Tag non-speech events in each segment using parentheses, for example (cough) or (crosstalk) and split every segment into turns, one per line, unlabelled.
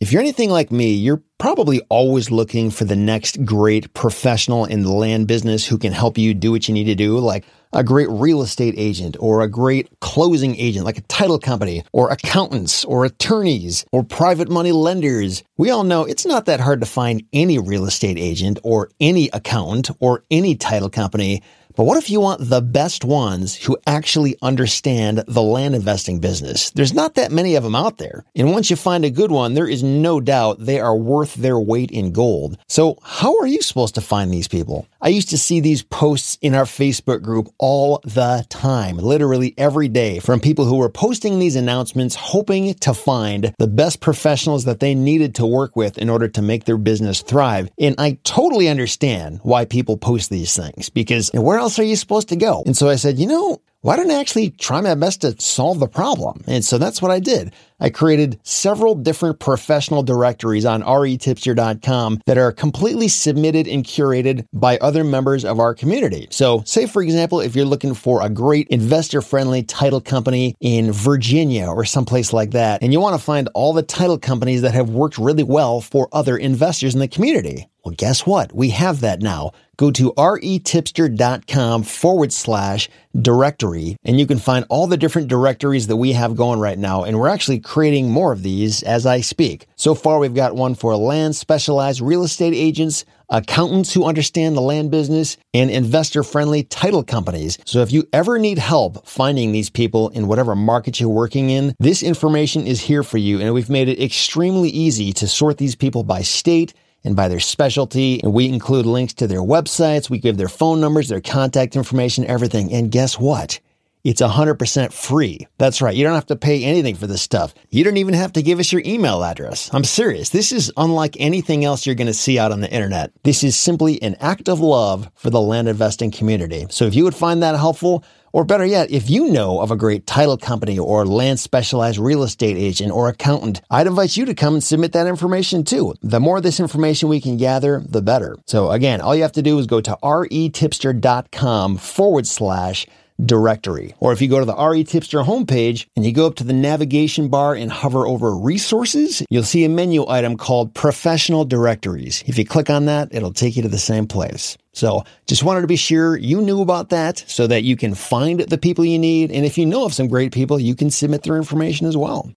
If you're anything like me, you're probably always looking for the next great professional in the land business who can help you do what you need to do, like a great real estate agent or a great closing agent, like a title company or accountants or attorneys or private money lenders. We all know it's not that hard to find any real estate agent or any accountant or any title company. But what if you want the best ones who actually understand the land investing business? There's not that many of them out there. And once you find a good one, there is no doubt they are worth their weight in gold. So how are you supposed to find these people? I used to see these posts in our Facebook group all the time, literally every day from people who were posting these announcements, hoping to find the best professionals that they needed to work with in order to make their business thrive. And I totally understand why people post these things because where else are you supposed to go? And so I said, you know, why don't I actually try my best to solve the problem? And so that's what I did. I created several different professional directories on retipster.com that are completely submitted and curated by other members of our community. So say, for example, if you're looking for a great investor friendly title company in Virginia or someplace like that, and you want to find all the title companies that have worked really well for other investors in the community. Well, guess what? We have that now. Go to retipster.com forward slash directory, and you can find all the different directories that we have going right now. And we're actually creating more of these as I speak. So far, we've got one for land specialized real estate agents, accountants who understand the land business, and investor friendly title companies. So if you ever need help finding these people in whatever market you're working in, this information is here for you. And we've made it extremely easy to sort these people by state and by their specialty. And we include links to their websites. We give their phone numbers, their contact information, everything. And guess what? It's 100% free. That's right. You don't have to pay anything for this stuff. You don't even have to give us your email address. I'm serious. This is unlike anything else you're going to see out on the internet. This is simply an act of love for the land investing community. So if you would find that helpful, or better yet, if you know of a great title company or land specialized real estate agent or accountant, I'd invite you to come and submit that information too. The more this information we can gather, the better. So again, all you have to do is go to retipster.com forward slash directory. Or if you go to the RE Tipster homepage and you go up to the navigation bar and hover over resources, you'll see a menu item called professional directories. If you click on that, it'll take you to the same place. So just wanted to be sure you knew about that so that you can find the people you need. And if you know of some great people, you can submit their information as well.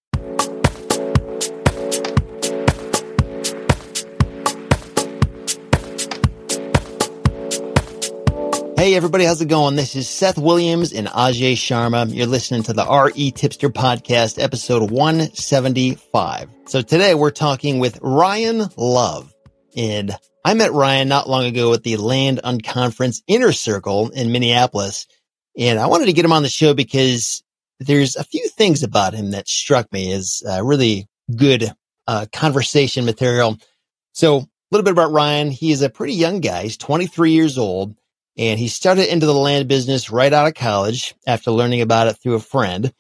Hey everybody, how's it going? This is Seth Williams and Ajay Sharma. You're listening to the RE Tipster Podcast, episode 175. So today we're talking with Ryan Love. And I met Ryan not long ago at the Land Unconference Inner Circle in Minneapolis. And I wanted to get him on the show because there's a few things about him that struck me as uh, really good uh, conversation material. So a little bit about Ryan. He is a pretty young guy. He's 23 years old and he started into the land business right out of college after learning about it through a friend.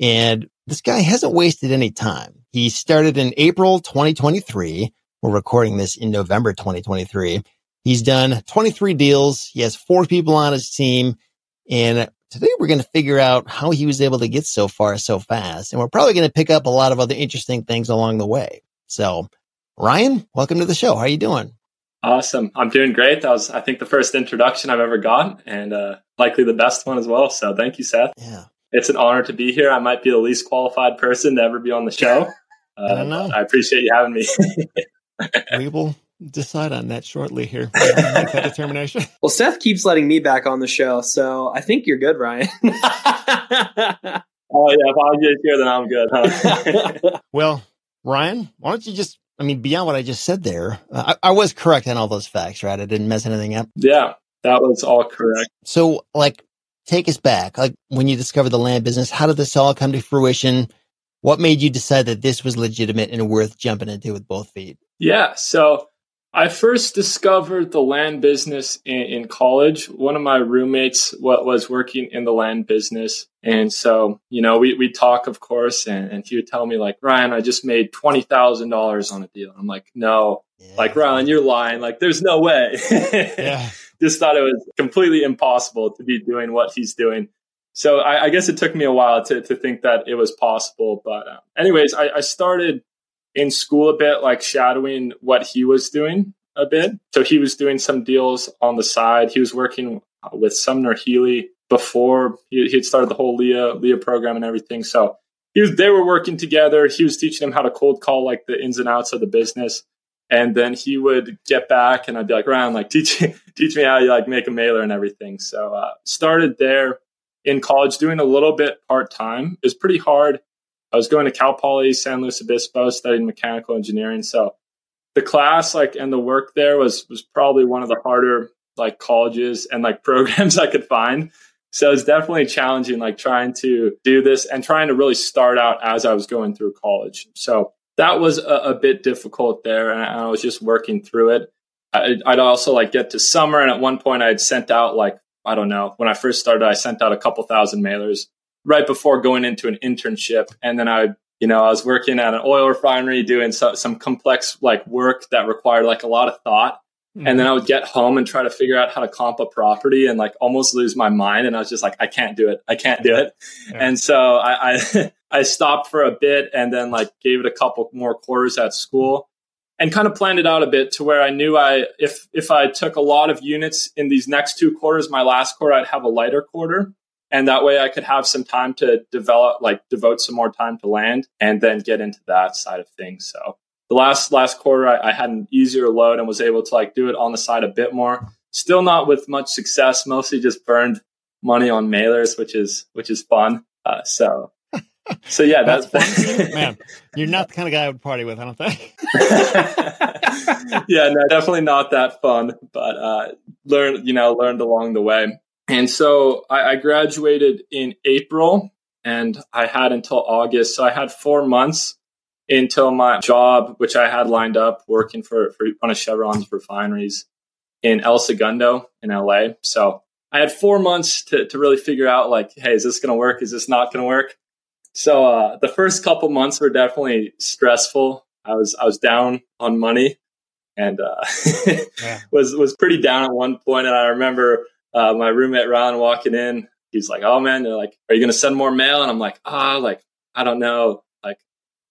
And this guy hasn't wasted any time. He started in April 2023. We're recording this in November 2023. He's done 23 deals. He has four people on his team. And today we're going to figure out how he was able to get so far so fast. And we're probably going to pick up a lot of other interesting things along the way. So Ryan, welcome to the show. How are you doing?
Awesome. I'm doing great. That was, I think, the first introduction I've ever got and uh, likely the best one as well. So thank you, Seth.
Yeah.
It's an honor to be here. I might be the least qualified person to ever be on the show. (laughs)
Uh, I don't know.
I appreciate you having me. (laughs)
we will decide on that shortly here. Make that determination. (laughs)
Well, Seth keeps letting me back on the show, so I think you're good, Ryan.
oh, yeah. If I get here, then I'm good. Huh?
well, Ryan, why don't you just I mean, beyond what I just said there, uh, I, I, was correct on all those facts, right? I didn't mess anything up.
Yeah, that was all correct.
So, like, take us back. Like, when you discovered the land business, how did this all come to fruition? What made you decide that this was legitimate and worth jumping into with both feet?
Yeah. So, I first discovered the land business in, in college. One of my roommates what was working in the land business. And so, you know, we, we talk, of course, and, and he would tell me like, Ryan, I just made $20,000 on a deal. I'm like, no, yeah. like, Rylan, you're lying. Like, there's no way. (laughs) yeah. just thought it was completely impossible to be doing what he's doing. So I, I guess it took me a while to, to think that it was possible. But uh, anyways, I, I started in school a bit, like shadowing what he was doing a bit. So he was doing some deals on the side. He was working with Sumner Healy before he had started the whole Leah Leah program and everything. So he was, they were working together. He was teaching him how to cold call, like the ins and outs of the business. And then he would get back, and I'd be like, "Rylan, like teach (laughs) teach me how you like make a mailer and everything." So uh, started there in college, doing a little bit part time. It was pretty hard. I was going to Cal Poly San Luis Obispo, studying mechanical engineering. So the class, like, and the work there was was probably one of the harder like colleges and like (laughs) programs I could find. So it's definitely challenging, like trying to do this and trying to really start out as I was going through college. So that was a, a bit difficult there. And I was just working through it. I, I'd also like get to summer. And at one point I had sent out like, I don't know, when I first started, I sent out a couple thousand mailers right before going into an internship. And then I, you know, I was working at an oil refinery doing so, some complex like work that required like a lot of thought. Mm-hmm. And then I would get home and try to figure out how to comp a property and like almost lose my mind. And I was just like, I can't do it. I can't do it. Yeah. And so I, I, (laughs) I stopped for a bit and then like gave it a couple more quarters at school and kind of planned it out a bit to where I knew I, if, if I took a lot of units in these next two quarters, my last quarter, I'd have a lighter quarter. And that way I could have some time to develop, like devote some more time to land and then get into that side of things. So the last last quarter I, I, had an easier load and was able to like do it on the side a bit more. Still not with much success mostly just burned money on mailers which is which is fun. Uh, so (laughs) so yeah that's,
that's fun. (laughs) Man you're not the kind of guy i would party with i don't think. (laughs)
Yeah no definitely not that fun but uh learned you know learned along the way and so I, I graduated in april and i had until august so i had four months until my job, which I had lined up working for, for one of Chevron's refineries in El Segundo in LA. So I had four months to, to really figure out like, hey, is this going to work? Is this not going to work? So uh, the first couple months were definitely stressful. I was I was down on money and uh, (laughs) yeah. was was pretty down at one point. And I remember uh, my roommate Ron walking in. He's like, "Oh man, they're like, are you to send more mail?" And I'm like, "Ah, oh, like I don't know." Like,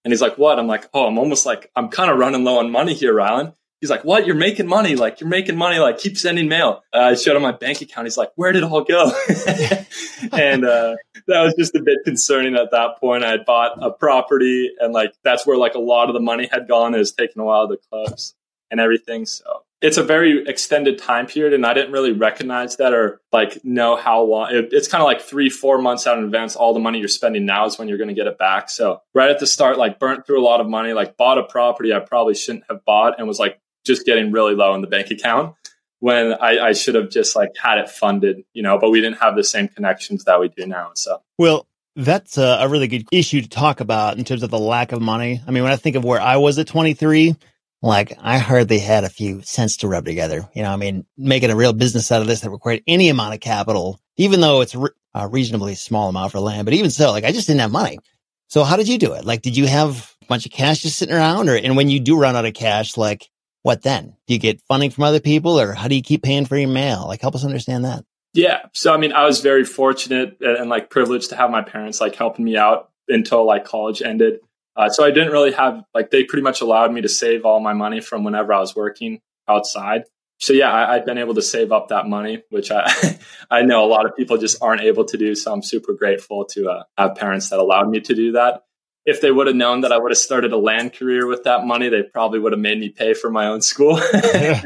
and he's like, what? I'm like, oh, I'm almost like, I'm kind of running low on money here, Rylan. He's like, what? You're making money. Like, you're making money. Like, keep sending mail. Uh, I showed him my bank account. He's like, where did it all go? (laughs) and uh, that was just a bit concerning at that point. I had bought a property and like, that's where like a lot of the money had gone. It was taking a while to close and everything. So it's a very extended time period and i didn't really recognize that or like know how long it, it's kind of like three four months out in advance all the money you're spending now is when you're going to get it back so right at the start like burnt through a lot of money like bought a property i probably shouldn't have bought and was like just getting really low in the bank account when I, I should have just like had it funded you know but we didn't have the same connections that we do now so
well that's a, a really good issue to talk about in terms of the lack of money. I mean, when I think of where I was at 23, like I heard they had a few cents to rub together. You know, I mean, making a real business out of this that required any amount of capital, even though it's re- a reasonably small amount for land. But even so, like I just didn't have money. So how did you do it? Like, did you have a bunch of cash just sitting around or, and when you do run out of cash, like what then? Do you get funding from other people or how do you keep paying for your mail? Like help us understand that.
Yeah. So, I mean, I was very fortunate and like privileged to have my parents like helping me out until like college ended. Uh, so I didn't really have like they pretty much allowed me to save all my money from whenever I was working outside. So yeah, I, have been able to save up that money, which I (laughs) I know a lot of people just aren't able to do. So I'm super grateful to uh, have parents that allowed me to do that. If they would have known that I would have started a land career with that money, they probably would have made me pay for my own school. yeah.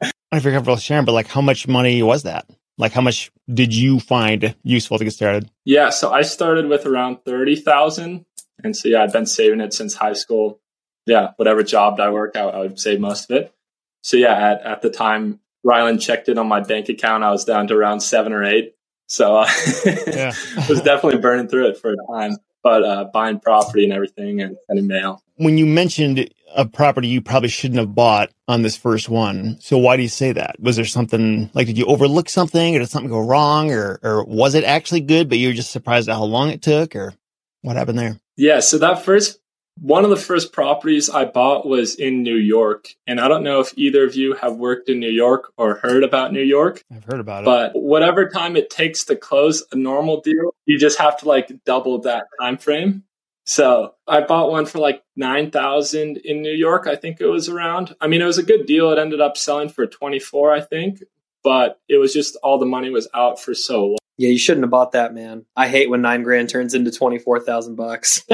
(laughs)
I forget if sharing, but like how much money was that? Like how much did you find useful to get started?
Yeah, so I started with around thirty thousand and so, yeah, I've been saving it since high school. Yeah, whatever job I work, I, I would save most of it. So, yeah, at, at the time Rylan checked in on my bank account, I was down to around seven or eight. So, uh, (laughs) yeah. was definitely burning through it for a time, but uh, buying property and everything and sending mail.
When you mentioned a property you probably shouldn't have bought on this first one. So why do you say that? Was there something like did you overlook something or did something go wrong or or was it actually good but you were just surprised at how long it took or what happened there?
Yeah, so that first one of the first properties I bought was in New York. And I don't know if either of you have worked in New York or heard about New York.
I've heard about it.
But whatever time it takes to close a normal deal, you just have to like double that time frame. So I bought one for like 9,000 in New York. I think it was around. I mean, it was a good deal. It ended up selling for 24, I think, but it was just all the money was out for so long.
Yeah, you shouldn't have bought that, man. I hate when nine grand turns into twenty four thousand bucks.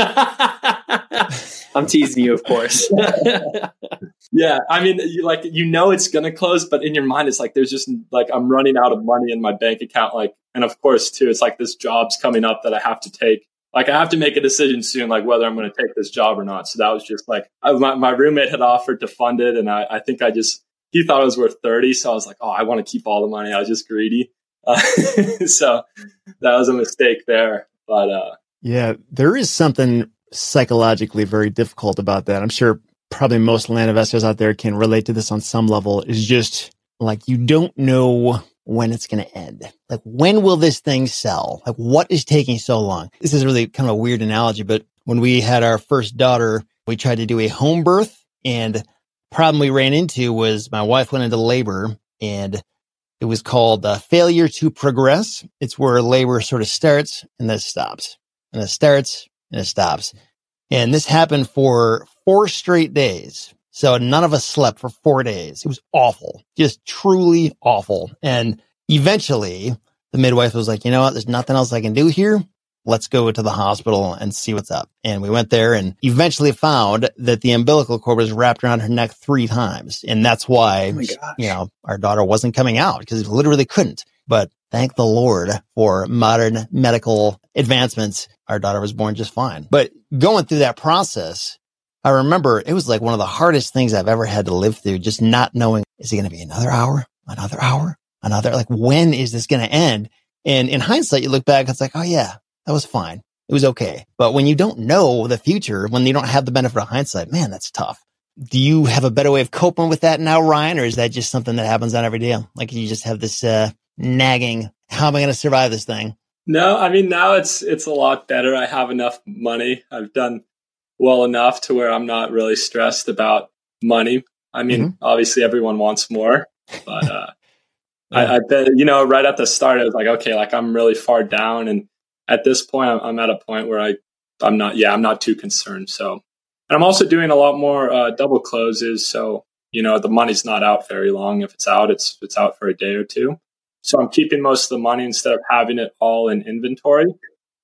I'm teasing you, of course. (laughs)
yeah, I mean, you, like you know it's gonna close, but in your mind, it's like there's just like I'm running out of money in my bank account. Like, and of course, too, it's like this job's coming up that I have to take. Like, I have to make a decision soon, like whether I'm going to take this job or not. So that was just like I, my, my roommate had offered to fund it, and I, I think I just he thought it was worth thirty, so I was like, oh, I want to keep all the money. I was just greedy. Uh, (laughs) so that was a mistake there. But uh,
yeah, there is something psychologically very difficult about that. I'm sure probably most land investors out there can relate to this on some level. Is just like you don't know when it's going to end. Like when will this thing sell? Like what is taking so long? This is really kind of a weird analogy, but when we had our first daughter, we tried to do a home birth and problem we ran into was my wife went into labor and it was called uh, failure to progress. It's where labor sort of starts and then stops and it starts and it stops. And this happened for four straight days. So none of us slept for four days. It was awful, just truly awful. And eventually the midwife was like, you know what? There's nothing else I can do here let's go to the hospital and see what's up. And we went there and eventually found that the umbilical cord was wrapped around her neck three times. And that's why, oh you know, our daughter wasn't coming out because it literally couldn't. But thank the Lord for modern medical advancements. Our daughter was born just fine. But going through that process, I remember it was like one of the hardest things I've ever had to live through, just not knowing, is it going to be another hour, another hour, another, like, when is this going to end? And in hindsight, you look back, it's like, oh yeah, that was fine. It was okay. But when you don't know the future, when you don't have the benefit of hindsight, man, that's tough. Do you have a better way of coping with that now, Ryan? Or is that just something that happens on every day? Like you just have this, uh, nagging, how am I going to survive this thing?
No, I mean, now it's, it's a lot better. I have enough money. I've done well enough to where I'm not really stressed about money. I mean, mm-hmm. obviously everyone wants more, but, uh, (laughs) yeah. I, I bet, you know, right at the start, it was like, okay, like I'm really far down and at this point, I'm at a point where I, I'm not, yeah, I'm not too concerned. So, and I'm also doing a lot more uh, double closes. So, you know, the money's not out very long. If it's out, it's it's out for a day or two. So I'm keeping most of the money instead of having it all in inventory.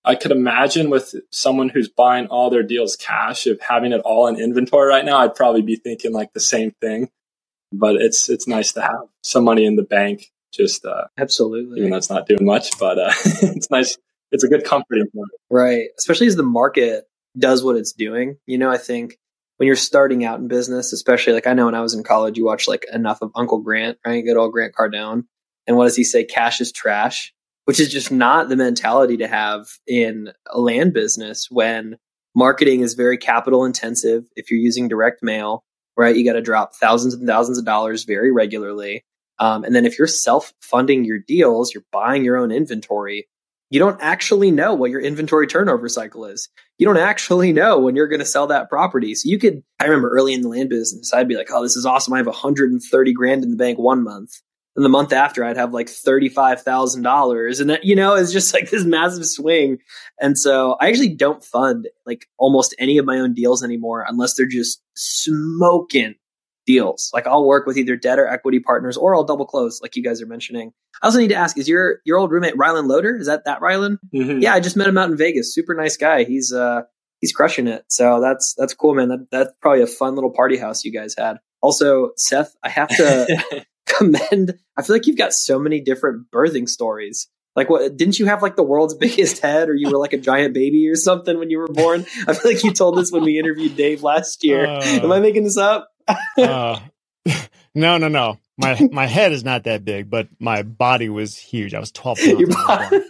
I could imagine with someone who's buying all their deals cash, if having it all in inventory right now, I'd probably be thinking like the same thing. But it's it's nice to have some money in the bank. Just uh,
absolutely,
even that's not doing much, but uh, (laughs) it's nice it's a good comforting point.
Right. Especially as the market does what it's doing. You know, I think when you're starting out in business, especially like I know when I was in college, you watch like enough of Uncle Grant, right? Good old Grant Cardone. And what does he say? Cash is trash, which is just not the mentality to have in a land business when marketing is very capital intensive. If you're using direct mail, right? You got to drop thousands and thousands of dollars very regularly. Um, and then if you're self funding your deals, you're buying your own inventory, you don't actually know what your inventory turnover cycle is. You don't actually know when you're going to sell that property. So you could, I remember early in the land business, I'd be like, oh, this is awesome. I have 130 grand in the bank one month. And the month after, I'd have like $35,000. And that, you know, it's just like this massive swing. And so I actually don't fund like almost any of my own deals anymore unless they're just smoking deals. Like I'll work with either debt or equity partners, or I'll double close, like you guys are mentioning. I also need to ask: Is your your old roommate Rylan Loader? Is that that Rylan? Mm-hmm. Yeah, I just met him out in Vegas. Super nice guy. He's uh he's crushing it. So that's that's cool, man. That that's probably a fun little party house you guys had. Also, Seth, I have to (laughs) (laughs) commend. I feel like you've got so many different birthing stories. Like what didn't you have like the world's (laughs) biggest head or you were like a giant baby or something when you were born? I feel like you told this when we interviewed Dave last year. Uh, Am I making this up?
Uh, (laughs) no, no, no. My my head is not that big, but my body was huge. I was twelve pounds.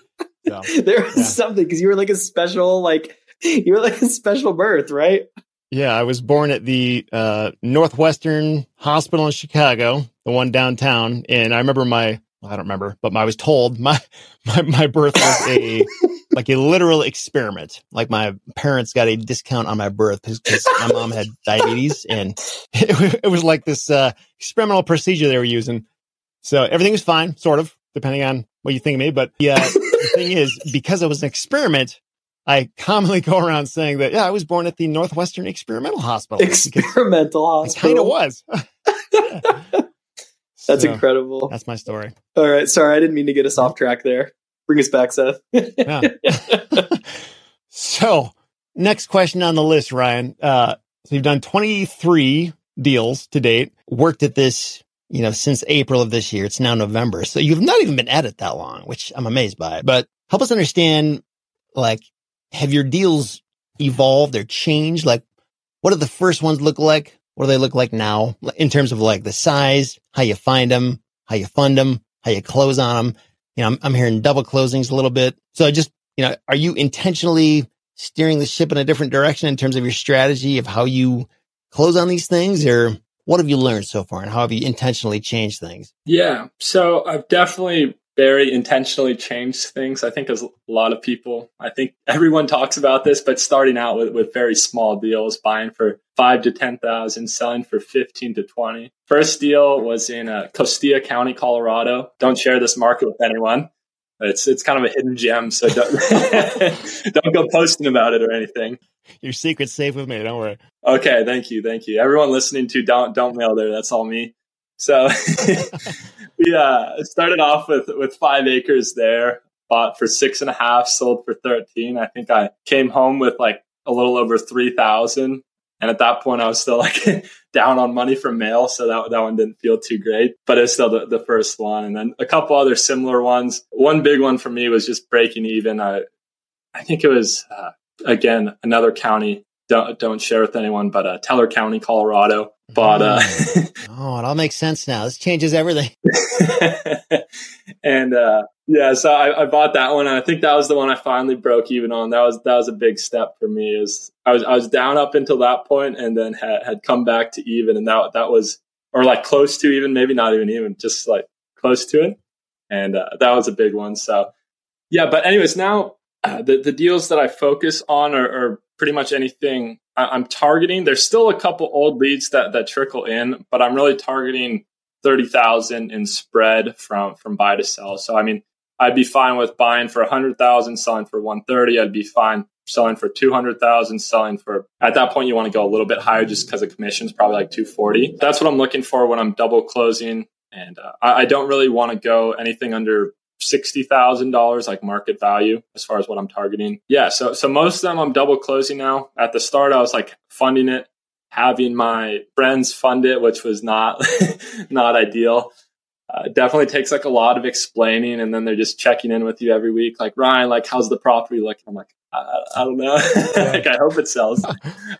So, (laughs) there was yeah. something because you were like a special, like you were like a special birth, right?
Yeah, I was born at the uh, Northwestern Hospital in Chicago, the one downtown, and I remember my I don't remember, but I was told (laughs) my my my birth was a (laughs) like a literal experiment. Like my parents got a discount on my birth because my mom had diabetes, and (laughs) it, it was like this uh, experimental procedure they were using. So everything was fine, sort of, depending on what you think of me. But yeah, the thing is, because it was an experiment, I commonly go around saying that, yeah, I was born at the Northwestern Experimental Hospital.
Experimental Hospital.
Kind of was.
That's so, incredible.
That's my story.
All right. Sorry, I didn't mean to get us off track there. Bring us back, Seth. (laughs) (laughs)
so, next question on the list, Ryan. Uh, so you've done 23 deals to date, worked at this, you know, since April of this year. It's now November. So you've not even been at it that long, which I'm amazed by. But help us understand, like, have your deals evolved or changed? Like, what do the first ones look like? What do they look like now in terms of like the size, how you find them, how you fund them, how you close on them? You know, I'm, I'm hearing double closings a little bit. So just, you know, are you intentionally steering the ship in a different direction in terms of your strategy of how you close on these things or what have you learned so far and how have you intentionally changed things?
Yeah. So I've definitely very intentionally changed things. I think as a lot of people, I think everyone talks about this, but starting out with, with very small deals, buying for five to 10,000, selling for 15 to 20. First deal was in uh, Costilla County, Colorado. Don't share this market with anyone. It's, it's kind of a hidden gem. So don't, (laughs) don't go posting about it or anything.
Your secret's safe with me. Don't worry.
Okay. Thank you. Thank you. Everyone listening to don't, don't mail there. That's all me. So (laughs) we uh, started off with with five acres there. Bought for six and a half, sold for thirteen. I think I came home with like a little over three thousand. And at that point, I was still like (laughs) down on money from mail, so that that one didn't feel too great. But it's still the, the first one, and then a couple other similar ones. One big one for me was just breaking even. I I think it was uh, again another county don't don't share with anyone, but uh, Teller County, Colorado. But uh,
oh, it all makes sense now. This changes everything. (laughs) (laughs)
and uh, yeah, so I, I, bought that one. And I think that was the one I finally broke even on. That was that was a big step for me. Is I was I was down up until that point, and then had had come back to even, and that that was or like close to even, maybe not even even, just like close to it. And uh, that was a big one. So yeah, but anyways, now uh, the the deals that I focus on are, are pretty much anything I, am targeting. There's still a couple old leads that that trickle in, but I'm really targeting thirty thousand in spread from from buy to sell. So I mean, I'd be fine with buying for a hundred thousand, selling for one thirty. I'd be fine selling for two hundred thousand, selling for at that point you want to go a little bit higher just because the commission is probably like two forty. That's what I'm looking for when I'm double closing. And uh, I, I don't really want to go anything under $60,000 like market value as far as what I'm targeting. Yeah, so so most of them I'm double closing now. At the start I was like funding it, having my friends fund it, which was not (laughs) not ideal. Uh, definitely takes like a lot of explaining and then they're just checking in with you every week like Ryan like how's the property looking? I'm like I, I don't know. (laughs) like I hope it sells.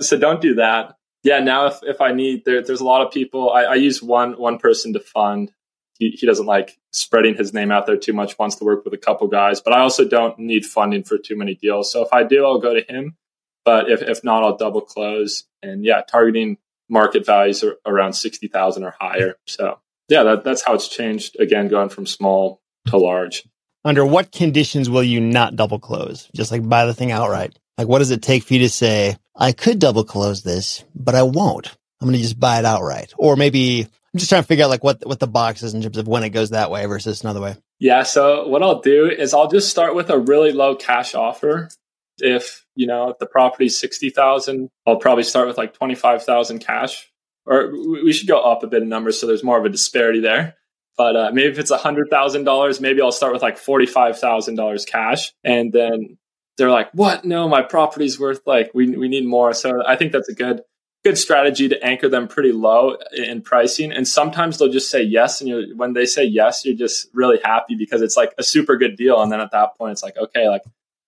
so don't do that. Yeah, now if, if I need there, there's a lot of people I, I use one one person to fund he, he doesn't like spreading his name out there too much, wants to work with a couple guys, but I also don't need funding for too many deals. So if I do, I'll go to him. But if, if not, I'll double close. And yeah, targeting market values are around 60,000 or higher. So yeah, that, that's how it's changed. Again, going from small to large.
Under what conditions will you not double close? Just like buy the thing outright. Like, what does it take for you to say, I could double close this, but I won't? I'm going to just buy it outright. Or maybe I'm just trying to figure out like what what the box is in terms of when it goes that way versus another way.
Yeah. So what I'll do is I'll just start with a really low cash offer. If you know if the property's sixty thousand, I'll probably start with like twenty five thousand cash. Or we should go up a bit in numbers so there's more of a disparity there. But uh, maybe if it's hundred thousand dollars, maybe I'll start with like forty five thousand dollars cash, and then they're like, "What? No, my property's worth like we we need more." So I think that's a good good strategy to anchor them pretty low in pricing. And sometimes they'll just say yes. And when they say yes, you're just really happy because it's like a super good deal. And then at that point, it's like, okay, like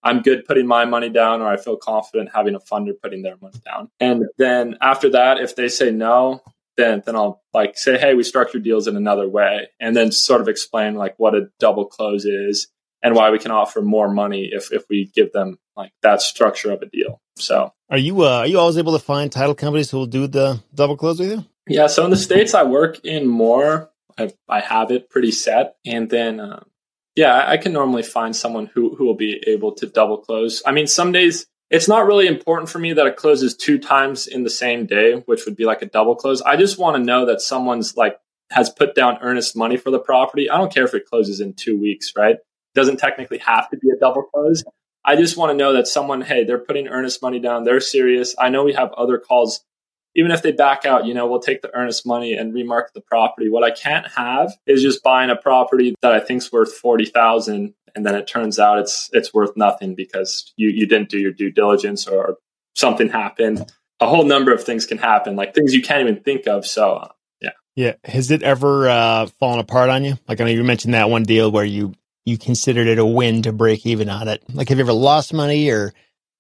I'm good putting my money down, or I feel confident having a funder putting their money down. And then after that, if they say no, then then I'll like say, hey, we structure deals in another way, and then sort of explain like what a double close is and why we can offer more money if if we give them like that structure of a deal. So,
are you uh, are you always able to find title companies who will do the double close with you?
Yeah. So in the states I work in more, I, I have it pretty set, and then uh, yeah, I can normally find someone who who will be able to double close. I mean, some days it's not really important for me that it closes two times in the same day, which would be like a double close. I just want to know that someone's like has put down earnest money for the property. I don't care if it closes in two weeks, right? doesn't technically have to be a double close. I just want to know that someone, hey, they're putting earnest money down. They're serious. I know we have other calls. Even if they back out, you know, we'll take the earnest money and remarket the property. What I can't have is just buying a property that I think's worth forty thousand, and then it turns out it's it's worth nothing because you you didn't do your due diligence or something happened. A whole number of things can happen, like things you can't even think of. So, uh, yeah,
yeah. Has it ever uh, fallen apart on you? Like I know you mentioned that one deal where you you considered it a win to break even on it. Like, have you ever lost money or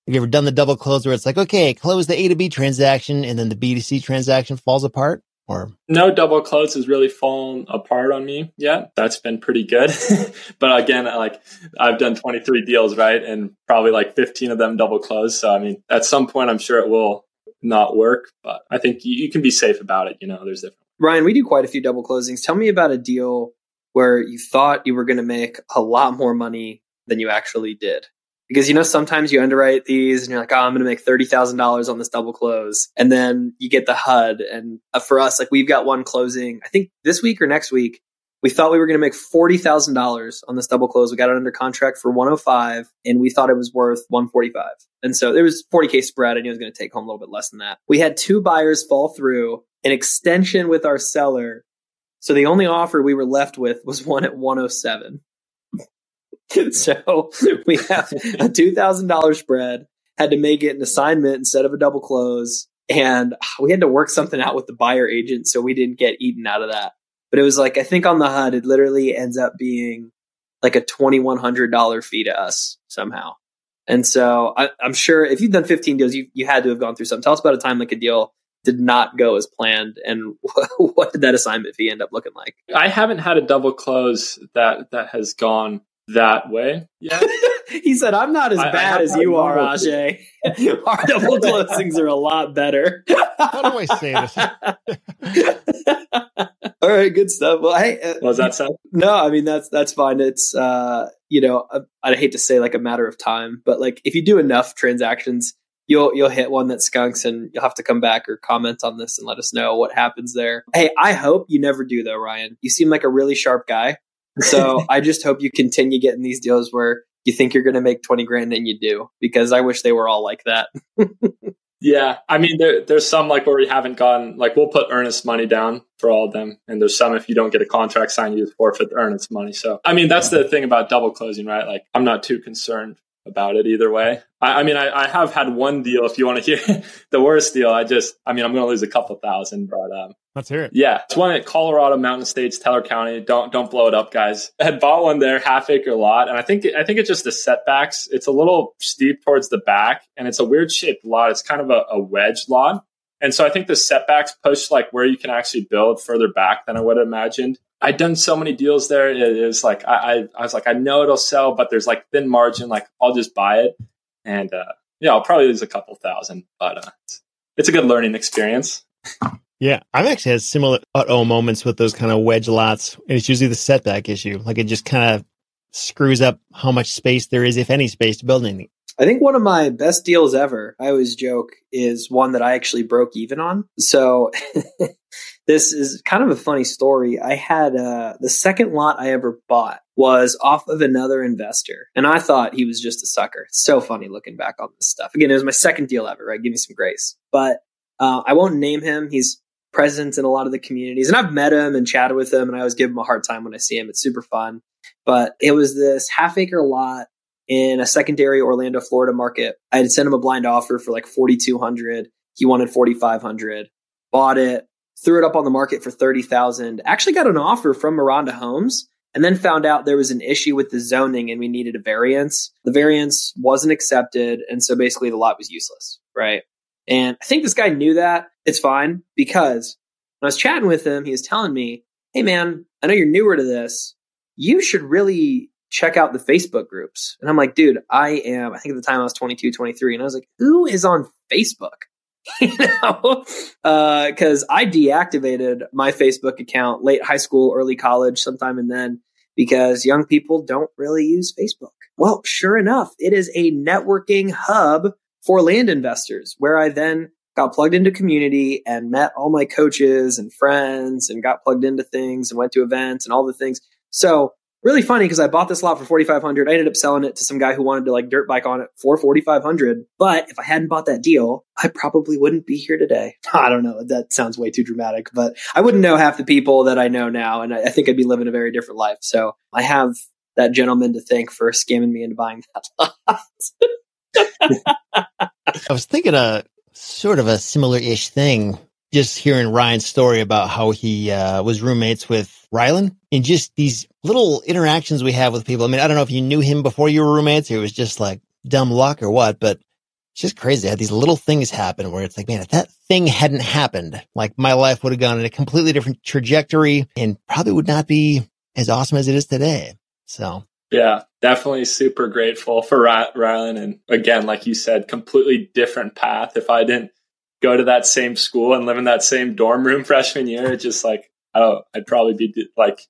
have you ever done the double close where it's like, okay, close the A to B transaction and then the B to C transaction falls apart? Or
no double close has really fallen apart on me yet. That's been pretty good. (laughs) but again, like I've done 23 deals, right? And probably like 15 of them double close. So I mean, at some point I'm sure it will not work, but I think you, you can be safe about it. You know, there's different.
Ryan, we do quite a few double closings. Tell me about a deal where you thought you were going to make a lot more money than you actually did. Because you know sometimes you underwrite these and you're like, oh, I'm going to make thirty thousand dollars on this double close, and then you get the HUD. And uh, for us, like we've got one closing, I think this week or next week. We thought we were going to make forty thousand dollars on this double close. We got it under contract for 105 and we thought it was worth one forty five. And so there was forty k spread. I knew I was going to take home a little bit less than that. We had two buyers fall through, an extension with our seller, so the only offer we were left with was one at 107. (laughs) so we have a $2,000 spread, had to make it an assignment instead of a double close. And we had to work something out with the buyer agent so we didn't get eaten out of that. But it was like, I think on the HUD, it literally ends up being like a $2,100 fee to us somehow. And so I, am sure if you've done 15 deals, you, you had to have gone through something. Tell us about a time like a deal did not go as planned and (laughs) what did that assignment fee end up looking like?
I haven't had a double close that that has gone that way yeah (laughs)
he said i'm not as I, bad I as you are ajay. (laughs) our double closings are a lot better.
How do i say this?
All right good stuff. Well hey
uh, was that sound
no i mean that's that's fine. It's uh you know I, i'd hate to say like a matter of time but like if you do enough transactions you'll you'll hit one that skunks and you'll have to come back or comment on this and let us know what happens there. Hey, I hope you never do though, Ryan. You seem like a really sharp guy. So (laughs) I just hope you continue getting these deals where you think you're going to make 20 grand and you do because I wish they were all like that. (laughs)
yeah. I mean, there, there's some like where we haven't gone, like we'll put earnest money down for all of them. And there's some, if you don't get a contract signed, you forfeit the earnest money. So, I mean, that's the thing about double closing, right? Like I'm not too concerned about it either way. I, I mean, I, I, have had one deal. If you want to hear (laughs) the worst deal, I just, I mean, I'm going to lose a couple thousand, but um,
let's hear it.
Yeah, it's one at Colorado Mountain Estates, Teller County. Don't don't blow it up, guys. (laughs) I had bought one there, half acre lot, and I think I think it's just the setbacks. It's a little steep towards the back, and it's a weird shaped lot. It's kind of a, a wedge lot. And so I think the setbacks push like where you can actually build further back than I would have imagined. I'd done so many deals there. It was like I, I, I was like, I know it'll sell, but there's like thin margin. Like I'll just buy it, and uh, yeah, I'll probably lose a couple thousand, but uh, it's, it's a good learning experience.
Yeah, I've actually had similar uh-oh moments with those kind of wedge lots. And it's usually the setback issue. Like it just kind of screws up how much space there is, if any space, to build anything.
I think one of my best deals ever, I always joke, is one that I actually broke even on. So (laughs) this is kind of a funny story. I had uh, the second lot I ever bought was off of another investor, and I thought he was just a sucker. so funny looking back on this stuff. Again, it was my second deal ever, right? Give me some grace. But uh, I won't name him. He's present in a lot of the communities, and I've met him and chatted with him, and I always give him a hard time when I see him. It's super fun. But it was this half acre lot in a secondary Orlando, Florida market. I had sent him a blind offer for like 4,200. He wanted 4,500. Bought it, threw it up on the market for 30,000. Actually got an offer from Maronda Homes and then found out there was an issue with the zoning and we needed a variance. The variance wasn't accepted. And so basically the lot was useless. Right. And I think this guy knew that. It's fine because when I was chatting with him, he was telling me, Hey man, I know you're newer to this. You should really check out the Facebook groups. And I'm like, dude, I am, I think at the time I was 22, 23. And I was like, who is on Facebook? (laughs) you know, because uh, I deactivated my Facebook account late high school, early college, sometime and then because young people don't really use Facebook. Well, sure enough, it is a networking hub for land investors where I then got plugged into community and met all my coaches and friends and got plugged into things and went to events and all the things. So really funny because I bought this lot for 4500 I ended up selling it to some guy who wanted to like dirt bike on it for 4500 But if I hadn't bought that deal, I probably wouldn't be here today. (laughs) I don't know. That sounds way too dramatic, but I wouldn't know half the people that I know now. And I think I'd be living a very different life. So I have that gentleman to thank for scamming me into buying that (laughs)
lot. I was thinking a sort of a similar ish thing just hearing Ryan's story about how he uh, was roommates with Rylan and just these little interactions we have with people. I mean, I don't know if you knew him before you were roommates or it was just like dumb luck or what, but it's just crazy. I had these little things happen where it's like, man, if that thing hadn't happened, like my life would have gone in a completely different trajectory and probably would not be as awesome as it is today. So
yeah, definitely super grateful for Rylan. And again, like you said, completely different path. If I didn't go to that same school and live in that same dorm room (laughs) freshman year, it's just like, I don't, I'd probably be like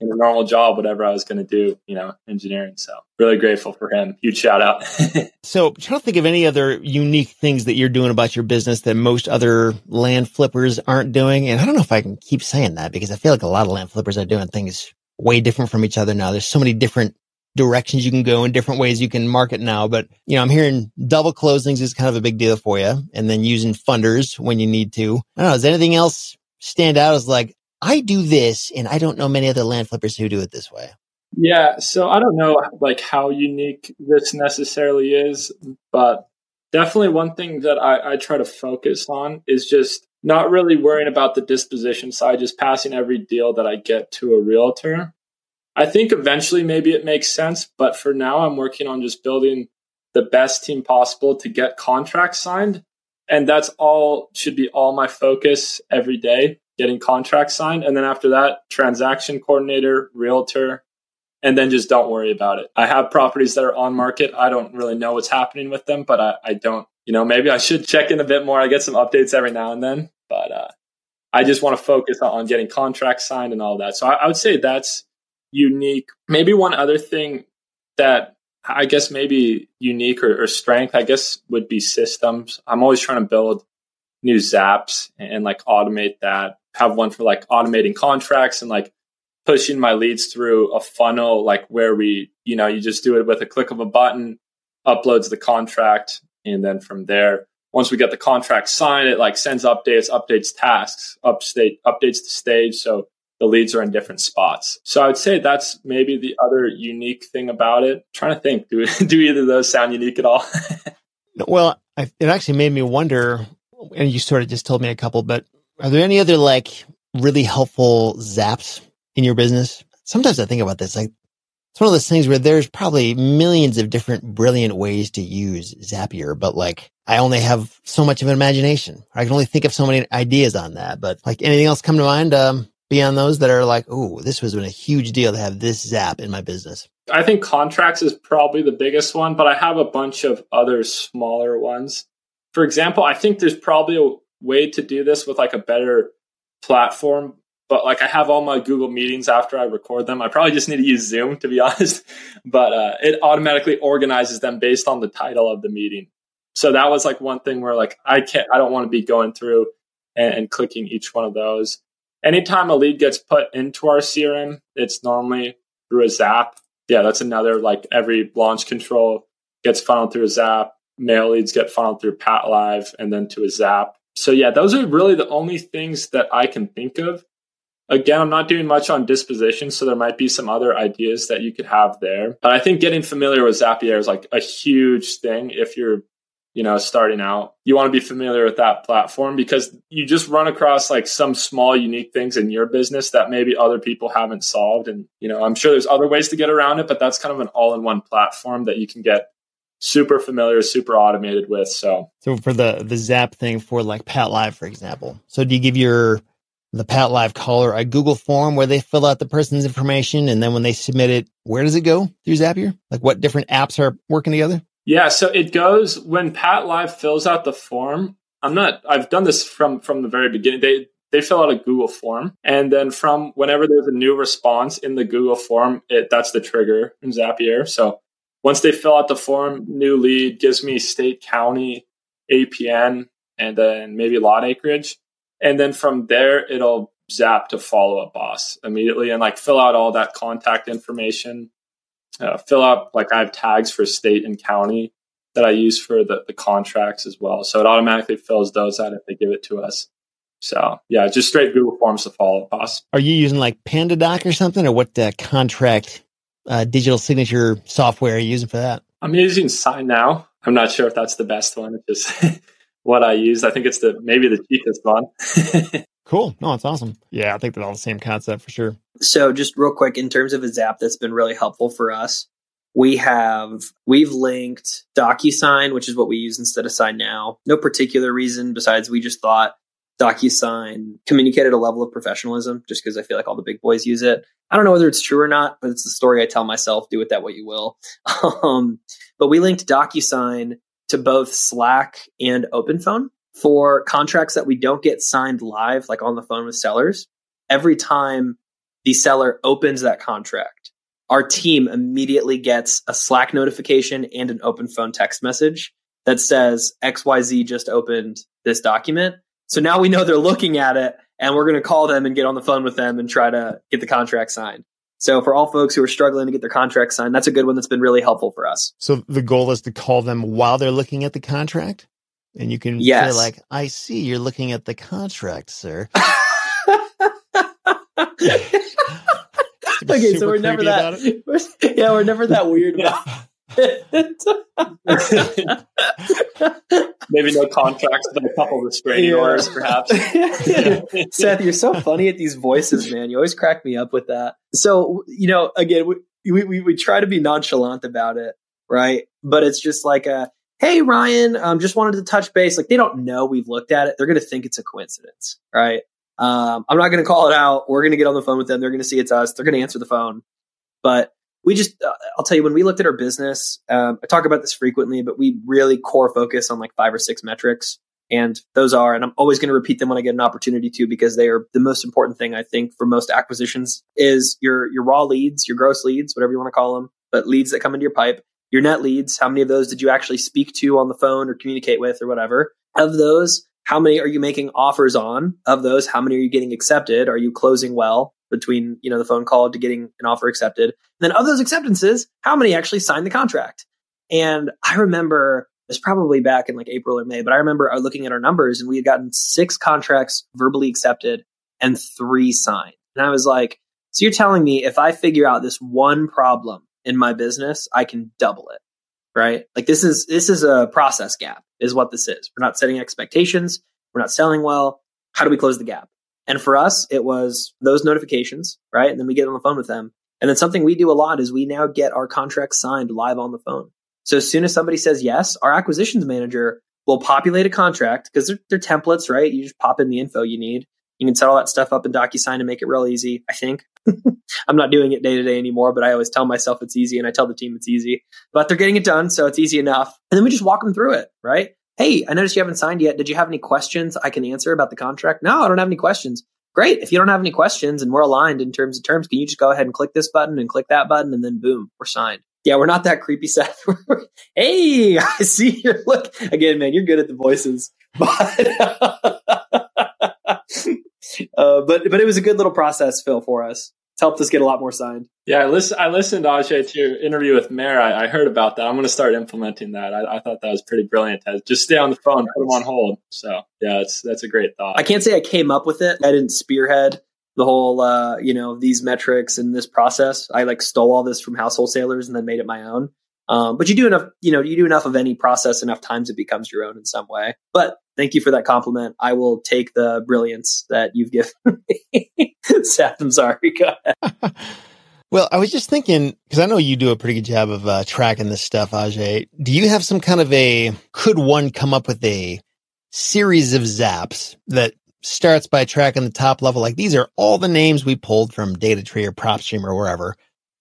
in a normal job, whatever I was going to do, you know, engineering. So really grateful for him. Huge shout out. (laughs)
so trying to think of any other unique things that you're doing about your business that most other land flippers aren't doing. And I don't know if I can keep saying that because I feel like a lot of land flippers are doing things way different from each other now. There's so many different directions you can go and different ways you can market now. But, you know, I'm hearing double closings is kind of a big deal for you and then using funders when you need to. I don't know. Does anything else stand out as like, I do this and I don't know many other land flippers who do it this way?
Yeah. So I don't know like how unique this necessarily is, but definitely one thing that I, I try to focus on is just not really worrying about the disposition side, just passing every deal that I get to a realtor I think eventually maybe it makes sense, but for now I'm working on just building the best team possible to get contracts signed. And that's all should be all my focus every day, getting contracts signed. And then after that, transaction coordinator, realtor, and then just don't worry about it. I have properties that are on market. I don't really know what's happening with them, but I, I don't, you know, maybe I should (laughs) check in a bit more. I get some updates every now and then, but uh, I just want to focus on getting contracts signed and all that. So I, I would say that's unique. Maybe one other thing that I guess maybe unique or, or, strength, I guess, would be systems. I'm always trying to build new zaps and, and, like automate that. Have one for like automating contracts and like pushing my leads through a funnel, like where we, you know, you just do it with a click of a button, uploads the contract, and then from there, once we get the contract signed, it like sends updates, updates tasks, upstate, updates the stage. So the leads are in different spots. So I would say that's maybe the other unique thing about it. I'm trying to think, do (laughs) do either of those sound unique at all? (laughs)
well, I, it actually made me wonder, and you sort of just told me a couple, but are there any other like really helpful zaps in your business? Sometimes I think about this, like it's one of those things where there's probably millions of different brilliant ways to use Zapier, but like I only have so much of an imagination. I can only think of so many ideas on that. But like anything else come to mind? Um, beyond those that are like, oh, this was a huge deal to have this zap in my business?
I think contracts is probably the biggest one, but I have a bunch of other smaller ones. For example, I think there's probably a way to do this with like a better platform, but like I have all my Google meetings after I record them. I probably just need to use Zoom to be (laughs) honest, but uh, it automatically organizes them based on the title of the meeting. So that was like one thing where like I can't, I don't want to be going through and, and clicking each one of those anytime a lead gets put into our CRM, it's normally through a Zap. Yeah, that's another like every launch control gets funneled through a Zap. Mail leads get funneled through PATLive and then to a Zap. So yeah, those are really the only things that I can think of. Again, I'm not doing much on disposition, so there might be some other ideas that you could have there. But I think getting familiar with Zapier is like a huge thing if you're you know, starting out. You want to be familiar with that platform because you just run across like some small unique things in your business that maybe other people haven't solved. And, you know, I'm sure there's other ways to get around it, but that's kind of an all in one platform that you can get super familiar, super automated with. So,
so for the, the Zap thing for like PATLive, for example. So do you give your, the PATLive caller a Google form where they fill out the person's information and then when they submit it, where does it go through Zapier? Like what different apps are working together?
Yeah, so it goes when PATLive fills out the form. I'm not. I've done this from from the very beginning. They they fill out a Google form, and then from whenever there's a new response in the Google form, it that's the trigger in Zapier. So once they fill out the form, new lead gives me state, county, APN, and then maybe lot acreage, and then from there it'll Zap to follow up boss immediately and like fill out all that contact information. Uh, fill up like I have tags for state and county that I use for the, the contracts as well. So it automatically fills those out if they give it to us. So yeah, just straight Google Forms to follow up boss.
Are you using like PandaDoc or something, or what uh, contract uh, digital signature software are you using for that?
I'm using SignNow. I'm not sure if that's the best one. It's just (laughs) what I use. I think it's the maybe the cheapest one. (laughs)
cool. No, it's awesome. Yeah, I think they're all the same concept for sure.
So just real quick, in terms of a Zap that's been really helpful for us, we have we've linked DocuSign, which is what we use instead of SignNow. No particular reason besides we just thought DocuSign communicated a level of professionalism just because I feel like all the big boys use it. I don't know whether it's true or not, but it's the story I tell myself. Do with that what you will. (laughs) Um, but we linked DocuSign to both Slack and OpenPhone for contracts that we don't get signed live, like on the phone with sellers. Every time the seller opens that contract, our team immediately gets a Slack notification and an OpenPhone text message that says XYZ just opened this document so now we know they're looking at it and we're going to call them and get on the phone with them and try to get the contract signed. So for all folks who are struggling to get their contract signed, that's a good one that's been really helpful for us.
So the goal is to call them while they're looking at the contract? And you can yes. say like, I see you're looking at the contract, sir.
okay, so we're never that. (laughs) We're, yeah, we're never that weird (laughs) about
Maybe no contracts, but a couple restraining yeah. orders, perhaps. (laughs)
Seth, you're so funny at these voices, man. You always crack me up with that. So, you know, again, we, we, we try to be nonchalant about it, right? But it's just like a, hey, Ryan, um, just wanted to touch base. Like they don't know we've looked at it. They're going to think it's a coincidence, right? Um, I'm not going to call it out. We're going to get on the phone with them. They're going to see it's us. They're going to answer the phone. But we just uh, i'll tell you when we looked at our business um, i talk about this frequently but we really core focus on like five or six metrics and those are and i'm always going to repeat them when i get an opportunity to because they are the most important thing i think for most acquisitions is your your raw leads your gross leads whatever you want to call them but leads that come into your pipe your net leads how many of those did you actually speak to on the phone or communicate with or whatever of those how many are you making offers on of those how many are you getting accepted are you closing well between you know the phone call to getting an offer accepted. And then of those acceptances, how many actually signed the contract? And I remember it's probably back in like April or May, but I remember uh, looking at our numbers and we had gotten six contracts verbally accepted and three signed. And I was like, so you're telling me if I figure out this one problem in my business, I can double it, right? Like this is this is a process gap, is what this is. We're not setting expectations. We're not selling well. How do we close the gap? And for us, it was those notifications, right? And then we get on the phone with them. And then something we do a lot is we now get our contracts signed live on the phone. So as soon as somebody says yes, our acquisitions manager will populate a contract because they're, they're templates, right? You just pop in the info you need. You can set all that stuff up in DocuSign and make it real easy, I think. (laughs) I'm not doing it day to day anymore, but I always tell myself it's easy and I tell the team it's easy. But they're getting it done, so it's easy enough. And then we just walk them through it, right? Hey, I noticed you haven't signed yet. Did you have any questions I can answer about the contract? No, I don't have any questions. Great. If you don't have any questions and we're aligned in terms of terms, can you just go ahead and click this button and click that button and then boom, we're signed. Yeah, we're not that creepy, (laughs) Seth. (laughs) hey, I see your look. Again, man, you're good at the voices. But uh, but but it was a good little process, Phil, for us it's helped us get a lot more signed.
Yeah, I listen. I listened, Ajay, to your interview with Mayor. I, I heard about that. I'm going to start implementing that. I, I, thought that was pretty brilliant. Just stay on the phone, put them on hold. So yeah, it's that's a great thought.
I can't say I came up with it. I didn't spearhead the whole, uh, you know, these metrics and this process. I like stole all this from house wholesalers and then made it my own. Um, but you do enough, you know, you do enough of any process enough times it becomes your own in some way. But thank you for that compliment. I will take the brilliance that you've given (laughs) me. Seth, I'm sorry. Go ahead. (laughs)
well, I was just thinking because I know you do a pretty good job of uh, tracking this stuff, Ajay. Do you have some kind of a? Could one come up with a series of zaps that starts by tracking the top level? Like these are all the names we pulled from DataTree or PropStream or wherever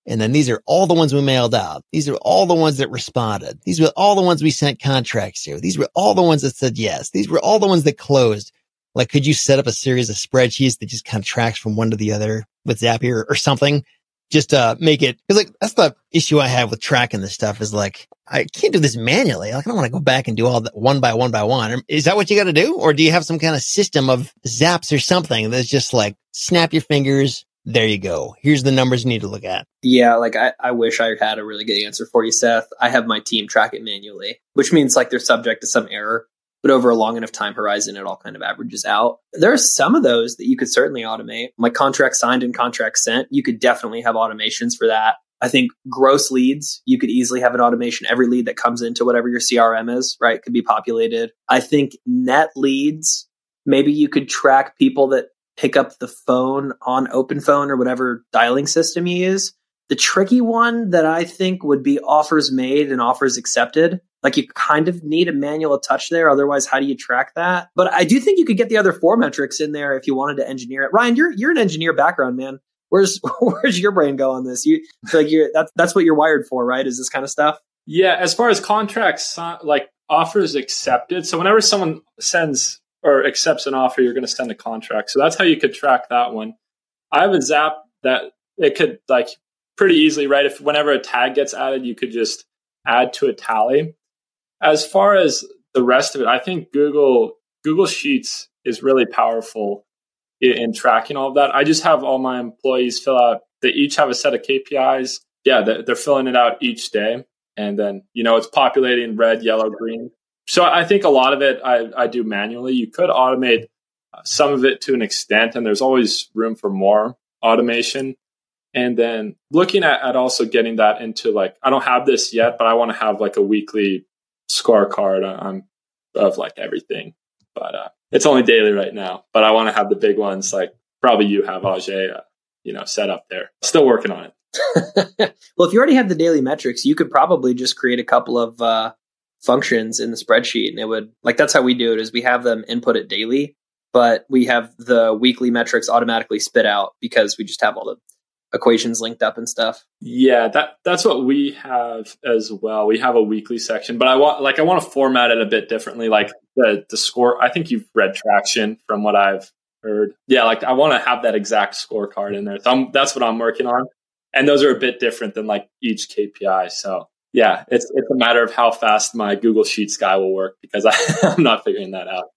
and then these are all the ones we mailed out. These are all the ones that responded. These were all the ones we sent contracts to. These were all the ones that said yes. These were all the ones that closed. Like, could you set up a series of spreadsheets that just kind of tracks from one to the other with Zapier or something? just uh make it because like that's the issue I have with tracking this stuff is like I can't do this manually. Like I don't want to go back and do all that one by one by one. Is that what you got to do, or do you have some kind of system of zaps or something that's just like snap your fingers? There you go. Here's the numbers you need to look at.
Yeah, like I, I wish I had a really good answer for you, Seth. I have my team track it manually, which means like they're subject to some error but over a long enough time horizon, it all kind of averages out. There are some of those that you could certainly automate, like contract signed and contract sent. You could definitely have automations for that. I think gross leads, you could easily have an automation. Every lead that comes into whatever your CRM is, right, could be populated. I think net leads, maybe you could track people that pick up the phone on OpenPhone or whatever dialing system you use. The tricky one that I think would be offers made and offers accepted. Like you kind of need a manual touch there. Otherwise, how do you track that? But I do think you could get the other four metrics in there if you wanted to engineer it. Ryan, you're you're an engineer background, man. Where's (laughs) where's your brain go on this? You like you're that's that's what you're wired for, right? Is this kind of stuff?
Yeah, as far as contracts, uh, like offers accepted. So whenever someone sends or accepts an offer, you're going to send a contract. So that's how you could track that one. I have a Zap that it could like pretty easily, right? If whenever a tag gets added, you could just add to a tally. As far as the rest of it, I think Google Google Sheets is really powerful in, in tracking all of that. I just have all my employees fill out. They each have a set of KPIs. Yeah, they're, they're filling it out each day, and then you know it's populating red, yellow, green. So I think a lot of it I, I do manually. You could automate some of it to an extent, and there's always room for more automation. And then looking at, at also getting that into like, I don't have this yet, but I want to have like a weekly scorecard on of like everything. But uh, it's only daily right now. But I want to have the big ones like probably you have Ajay, uh, you know, set up there. Still working on it. (laughs)
well, if you already have the daily metrics, you could probably just create a couple of uh, functions in the spreadsheet, and it would like that's how we do it. Is we have them input it daily, but we have the weekly metrics automatically spit out because we just have all the equations linked up and stuff.
Yeah, that that's what we have as well. We have a weekly section, but I want like I want to format it a bit differently. Like the the score. I think you've read Traction from what I've heard. Yeah, like I want to have that exact scorecard in there. So I'm, that's what I'm working on, and those are a bit different than like each KPI. So yeah, it's it's a matter of how fast my Google Sheets guy will work because I, (laughs) I'm not figuring that out.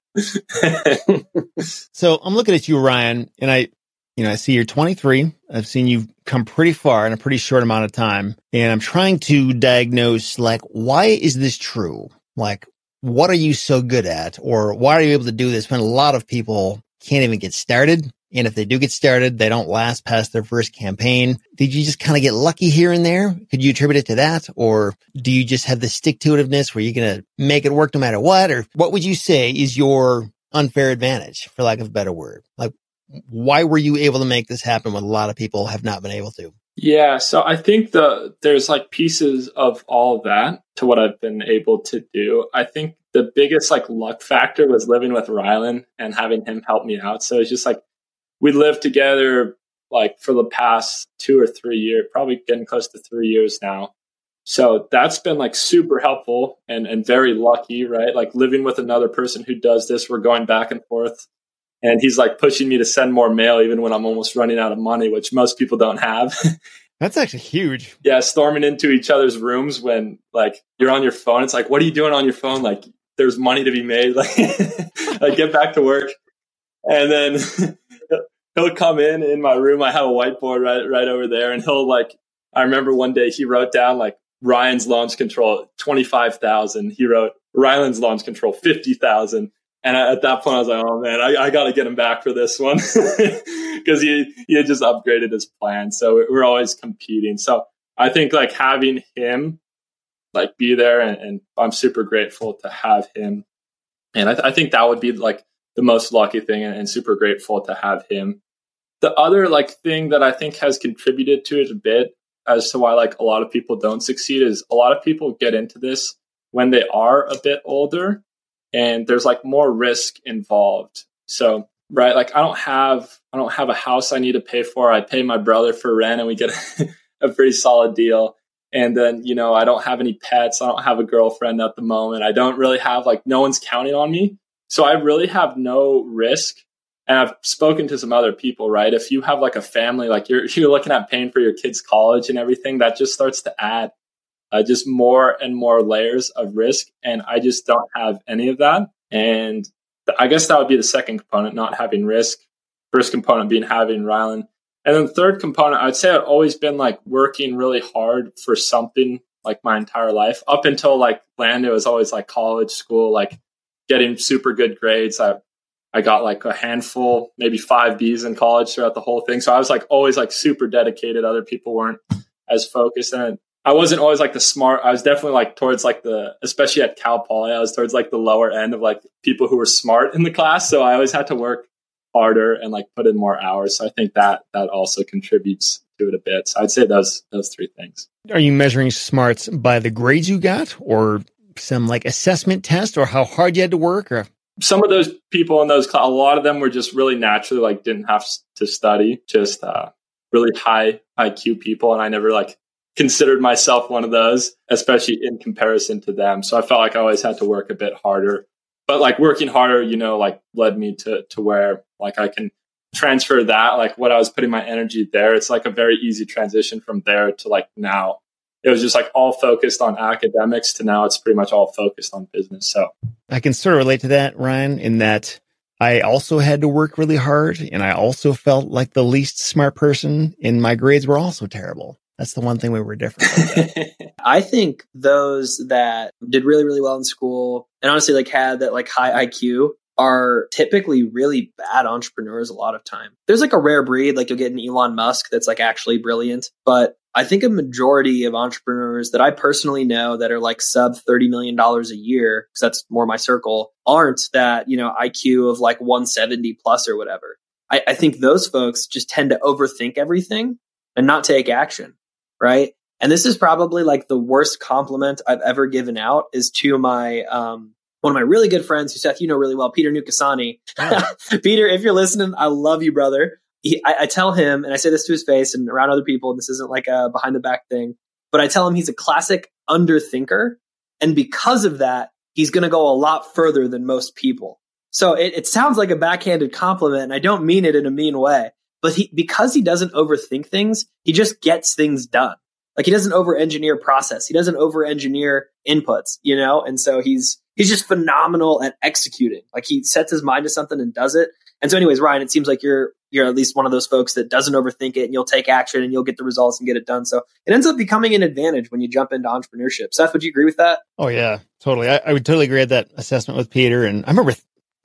(laughs)
so I'm looking at you, Ryan, and I you know, I see you're 23. I've seen you come pretty far in a pretty short amount of time. And I'm trying to diagnose, like, why is this true? Like, what are you so good at? Or why are you able to do this when a lot of people can't even get started? And if they do get started, they don't last past their first campaign. Did you just kind of get lucky here and there? Could you attribute it to that? Or do you just have the stick to itiveness where you're going to make it work no matter what? Or what would you say is your unfair advantage, for lack of a better word? Like, why were you able to make this happen when a lot of people have not been able to?
Yeah, so I think the there's like pieces of all that to what I've been able to do. I think the biggest like luck factor was living with Rylan and having him help me out. So it's just like we lived together like for the past two or three years, probably getting close to three years now. So that's been like super helpful and, and very lucky, right? Like living with another person who does this, we're going back and forth and he's like pushing me to send more mail even when I'm almost running out of money, which most people don't have. (laughs)
That's actually huge.
yeah, storming into each other's rooms when like you're on your phone. It's like, what are you doing on your phone? Like there's money to be made. (laughs) Like, (laughs) like get back to work. And then he'll come in in my room. I have a whiteboard right right over there, and he'll like. I remember one day he wrote down like Ryan's launch control twenty five thousand. He wrote Rylan's launch control fifty thousand. And at that point, I was like, "Oh man, I, I got to get him back for this one," (laughs) because he he had just upgraded his plan. So we're always competing. So I think like having him like be there, and, and I'm super grateful to have him. And I, th- I, think that would be like the most lucky thing, and, and super grateful to have him. The other like thing that I think has contributed to it a bit as to why like a lot of people don't succeed is a lot of people get into this when they are a bit older and there's like more risk involved. So, right, like I don't have I don't have a house I need to pay for. I pay my brother for rent and we get (laughs) a pretty solid deal. And then, you know, I don't have any pets. I don't have a girlfriend at the moment. I don't really have like no one's counting on me. So I really have no risk and I've spoken to some other people, right? If you have like a family, like you're (laughs) you're looking at paying for your kids' college and everything, that just starts to add uh, just more and more layers of risk. And I just don't have any of that. And th- I guess that would be the second component, not having risk. First component being having Rylan. And then the third component, I'd say I've always been like working really hard for something like my entire life up until like land. It was always like college, school, like getting super good grades. I I got like a handful, maybe five B's in college throughout the whole thing. So I was like always like super dedicated. Other people weren't as focused. And I wasn't always like the smart. I was definitely like towards like the, especially at Cal Poly, I was towards like the lower end of like people who were smart in the class. So I always had to work harder and like put in more hours. So I think that that also contributes to it a bit. So I'd say those those three things.
Are you measuring smarts by the grades you got or some like assessment test or how hard you had to work or
some of those people in those a lot of them were just really naturally like didn't have to study just uh, really high iq people and i never like considered myself one of those especially in comparison to them. So i felt like i always had to work a bit harder. But like working harder you know like led me to to where like i can transfer that like what i was putting my energy there. It's like a very easy transition from there to like now it was just like all focused on academics to now it's pretty much all focused on business. So
I can sort of relate to that, Ryan, in that I also had to work really hard and I also felt like the least smart person and my grades were also terrible. That's the one thing we were different. (laughs)
I think those that did really, really well in school and honestly like had that like high IQ are typically really bad entrepreneurs a lot of time. There's like a rare breed, like you'll get an Elon Musk that's like actually brilliant, but I think a majority of entrepreneurs that I personally know that are like sub $30 million a year, because that's more my circle, aren't that, you know, IQ of like 170 plus or whatever. I, I think those folks just tend to overthink everything and not take action. Right. And this is probably like the worst compliment I've ever given out is to my, um, one of my really good friends who Seth, you know really well, Peter Nukasani. (laughs) Peter, if you're listening, I love you, brother he, I, I, tell him, and I say this to his face and around other people, and this isn't like a behind the back thing, but I tell him he's a classic underthinker. And because of that, he's going to go a lot further than most people. So it, it sounds like a backhanded compliment, and I don't mean it in a mean way. But he, because he doesn't overthink things, he just gets things done. Like he doesn't over engineer process. He doesn't over engineer inputs, you know? And so he's, he's just phenomenal at executing. Like he sets his mind to something and does it. And so anyways, Ryan, it seems like you're you're at least one of those folks that doesn't overthink it and you'll take action and you'll get the results and get it done. So it ends up becoming an advantage when you jump into entrepreneurship. Seth, would you agree with that?
Oh yeah, totally. I, I would totally agree with that assessment with Peter. And I remember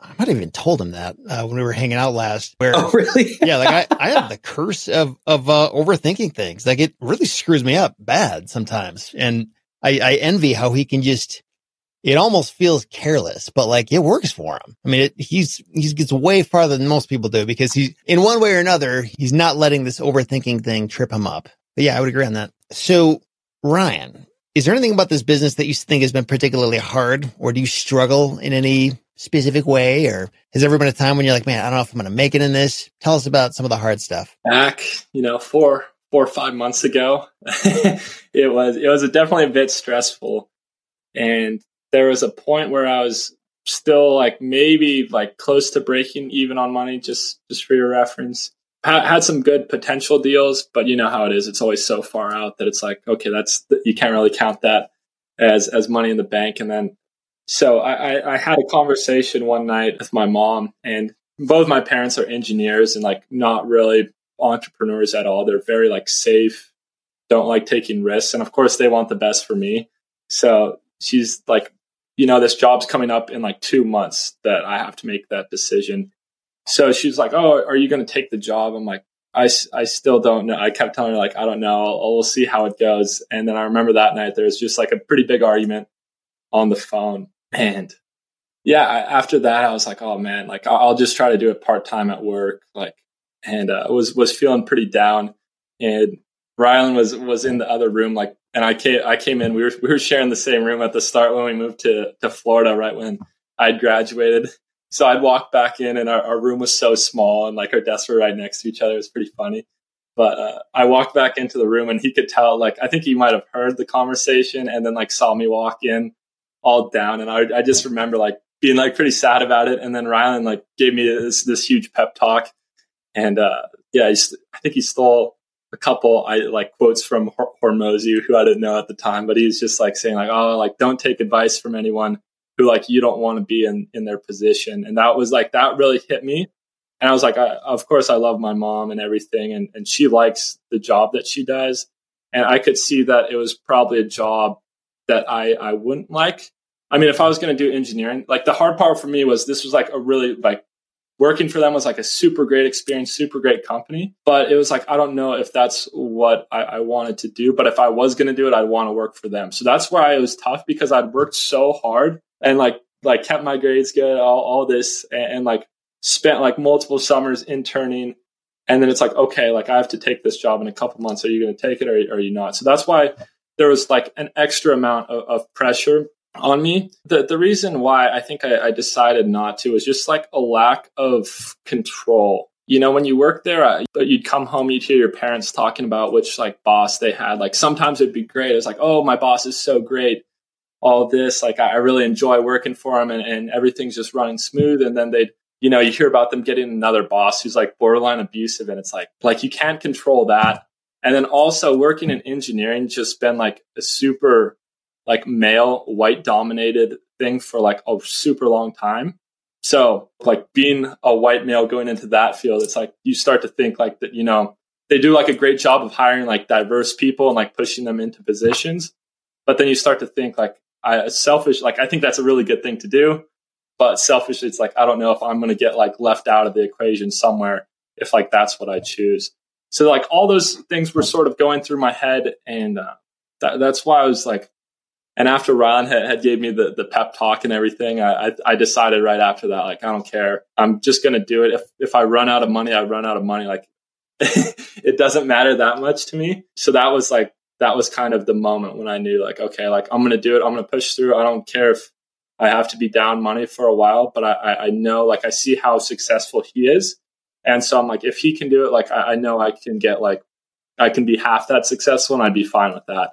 I might have even told him that uh, when we were hanging out last.
Where, oh, really? (laughs)
yeah, like I, I have the (laughs) curse of of uh, overthinking things. Like it really screws me up bad sometimes, and I, I envy how he can just it almost feels careless, but like it works for him. I mean, it, he's, he gets way farther than most people do because he's in one way or another, he's not letting this overthinking thing trip him up. But yeah, I would agree on that. So Ryan, is there anything about this business that you think has been particularly hard or do you struggle in any specific way or has ever been a time when you're like, man, I don't know if I'm going to make it in this? Tell us about some of the hard stuff.
Back, you know, four, four or five months ago, (laughs) it was, it was definitely a bit stressful. And there was a point where I was still like maybe like close to breaking even on money just just for your reference. Had, some good potential deals but you know how it is. It's always so far out that it's like okay that's you can't really count that as as money in the bank. And then so I, I had a conversation one night with my mom and both my parents are engineers and like not really entrepreneurs at all. They're very like safe don't like taking risks and of course they want the best for me. So she's like you know, this job's coming up in like two months that I have to make that decision. So she's like, Oh, are you going to take the job? I'm like, I, I still don't know. I kept telling her, like, I don't know. I'll, we'll see how it goes. And then I remember that night there was just like a pretty big argument on the phone. And yeah, I, after that, I was like, oh man, like I'll just try to do it part time at work. Like, and uh, was was feeling pretty down. And Rylan was was in the other room, like and I came I came in. We were we were sharing the same room at the start when we moved to to Florida, right when I'd graduated. So I'd walk back in, and our, our room was so small, and like our desks were right next to each other. It was pretty funny. But uh, I walked back into the room, and he could tell. Like I think he might have heard the conversation, and then like saw me walk in, all down, and I I just remember like being like pretty sad about it. And then Rylan like gave me this this huge pep talk, and uh, yeah, I think he stole a couple I like quotes from Hormozi, who I didn't know at the time, but he was just like saying like, oh, like don't take advice from anyone who like you don't want to be in in their position, and that was like that really hit me. And I was like, I, of course, I love my mom and everything, and and she likes the job that she does, and I could see that it was probably a job that I I wouldn't like. I mean, if I was going to do engineering, like the hard part for me was this was like a really like working for them was like a super great experience, super great company. But it was like, I don't know if that's what I, I wanted to do. But if I was going to do it, I'd want to work for them. So that's why it was tough because I'd worked so hard and like, like kept my grades good, all, all this and, and like spent like multiple summers interning. And then it's like, okay, like I have to take this job in a couple months. Are you going to take it or, are you not? So that's why there was like an extra amount of, of pressure on me. The the reason why I think I, I, decided not to is just like a lack of control. You know, when you work there, uh, you'd come home, you'd hear your parents talking about which like boss they had. Like sometimes it'd be great. It's like, oh, my boss is so great. All this, like I, really enjoy working for him, and, and everything's just running smooth. And then they'd, you know, you hear about them getting another boss who's like borderline abusive, and it's like, like you can't control that. And then also working in engineering just been like a super like male white dominated thing for like a super long time. So like being a white male going into that field, it's like you start to think like that, you know, they do like a great job of hiring like diverse people and like pushing them into positions. But then you start to think like I selfish, like I think that's a really good thing to do. But selfish, it's like I don't know if I'm gonna get like left out of the equation somewhere if like that's what I choose. So like all those things were sort of going through my head and uh, that, that's why I was like and after Ron had, had gave me the, the pep talk and everything, I, I, I decided right after that, like, I don't care. I'm just going to do it. If, if I run out of money, I run out of money. Like (laughs) it doesn't matter that much to me. So that was like, that was kind of the moment when I knew like, okay, like I'm going to do it. I'm going to push through. I don't care if I have to be down money for a while, but I, I know, like, I see how successful he is. And so I'm like, if he can do it, like, I, I know I can get like, I can be half that successful and I'd be fine with that.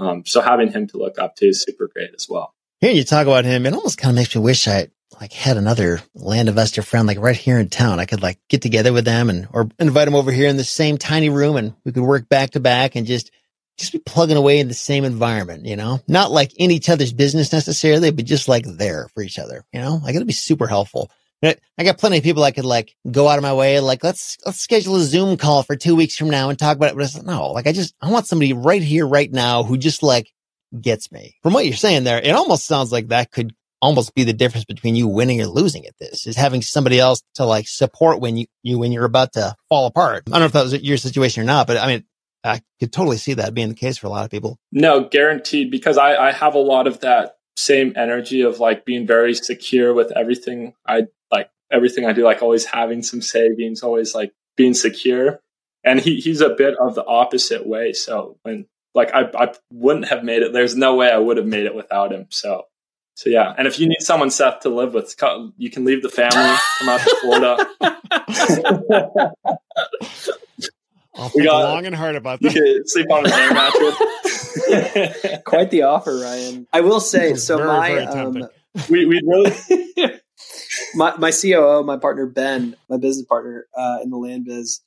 Um, so having him to look up to is super great as well.
Hearing you talk about him, it almost kind of makes me wish I like had another land investor friend like right here in town. I could like get together with them and or invite them over here in the same tiny room and we could work back to back and just just be plugging away in the same environment, you know, not like in each other's business necessarily, but just like there for each other, you know, like it'd be super helpful. I got plenty of people I could like go out of my way, like let's let's schedule a Zoom call for two weeks from now and talk about it. But it's, no, like I just I want somebody right here, right now, who just like gets me. From what you're saying there, it almost sounds like that could almost be the difference between you winning or losing at this is having somebody else to like support when you, you when you're about to fall apart. I don't know if that was your situation or not, but I mean I could totally see that being the case for a lot of people.
No, guaranteed, because I, I have a lot of that same energy of like being very secure with everything I everything I do, like always having some savings, always like being secure. And he, he's a bit of the opposite way. So when like I, I wouldn't have made it, there's no way I would have made it without him. So, so yeah. And if you need someone, Seth, to live with, you can leave the family, come out to
Florida. (laughs) I'll we got long and hard about that.
Sleep on an air mattress.
Quite the offer, Ryan. I will say. So very, my very um,
we we really (laughs)
my my COO, my partner Ben, my business partner uh, in the land biz,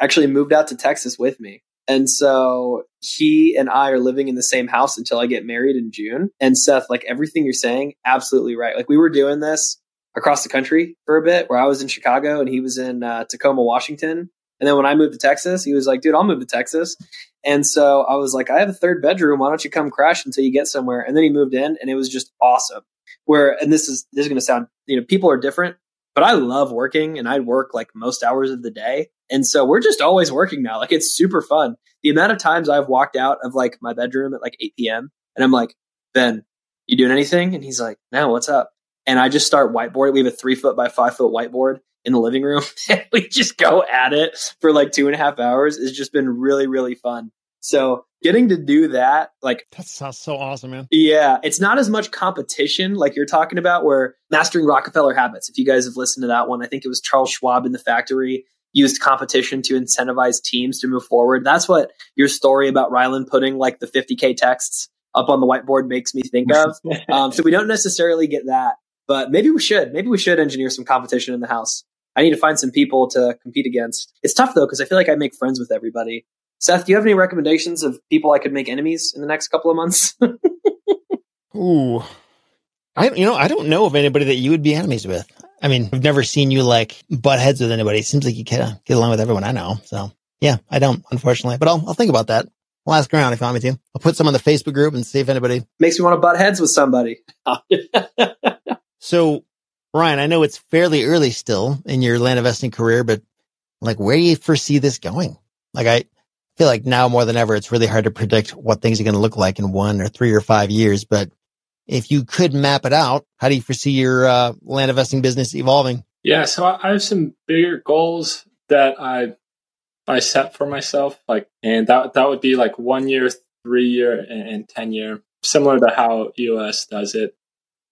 actually moved out to Texas with me. And so he and I are living in the same house until I get married in June. And Seth, like everything you're saying, absolutely right. Like we were doing this across the country for a bit where I was in Chicago and he was in uh, Tacoma, Washington. And then when I moved to Texas, he was like, dude, I'll move to Texas. And so I was like, I have a third bedroom. Why don't you come crash until you get somewhere? And then he moved in and it was just awesome where and this is this is going to sound you know people are different but i love working and i work like most hours of the day. And so we're just always working now. Like it's super fun. The amount of times i've walked out of like my bedroom at like 8 p.m and i'm like ben you doing anything? And he's like no what's up? And i just start whiteboarding. We have a three foot by five foot whiteboard in the living room (laughs) we just go at it for like two and a half hours. It's just been really really fun. So getting to do that, like
that sounds so awesome, man.
Yeah, it's not as much competition like you're talking about. Where mastering Rockefeller habits. If you guys have listened to that one, I think it was Charles Schwab in the factory used competition to incentivize teams to move forward. That's what your story about Rylan putting like the 50k texts up on the whiteboard makes me think of. (laughs) um, so we don't necessarily get that, But maybe we should. Maybe we should engineer some competition in the house. I need to find some people to compete against. It's tough though because I feel like I make friends with everybody. Seth, do you have any recommendations of people I could make enemies in the next couple of months? (laughs)
Ooh, I you know I don't know of anybody that you would be enemies with. I mean, I've never seen you like butt heads with anybody. It seems like you kind of uh, get along with everyone I know. So yeah, I don't, unfortunately, but I'll, I'll think about that. I'll ask around if you want me to. I'll put some on the Facebook group and see if anybody
makes me want to butt heads with somebody. (laughs)
so Ryan, I know it's fairly early still in your land investing career, but like where do you foresee this going? Like I feel like now more than ever, it's really hard to predict what things are going to look like in one or three or five years. But if you could map it out, how do you foresee your uh, land investing business evolving?
Yeah, so I have some bigger goals that I I set for myself, like, and that that would be like one year, three year, and, and ten year, similar to how EOS does it.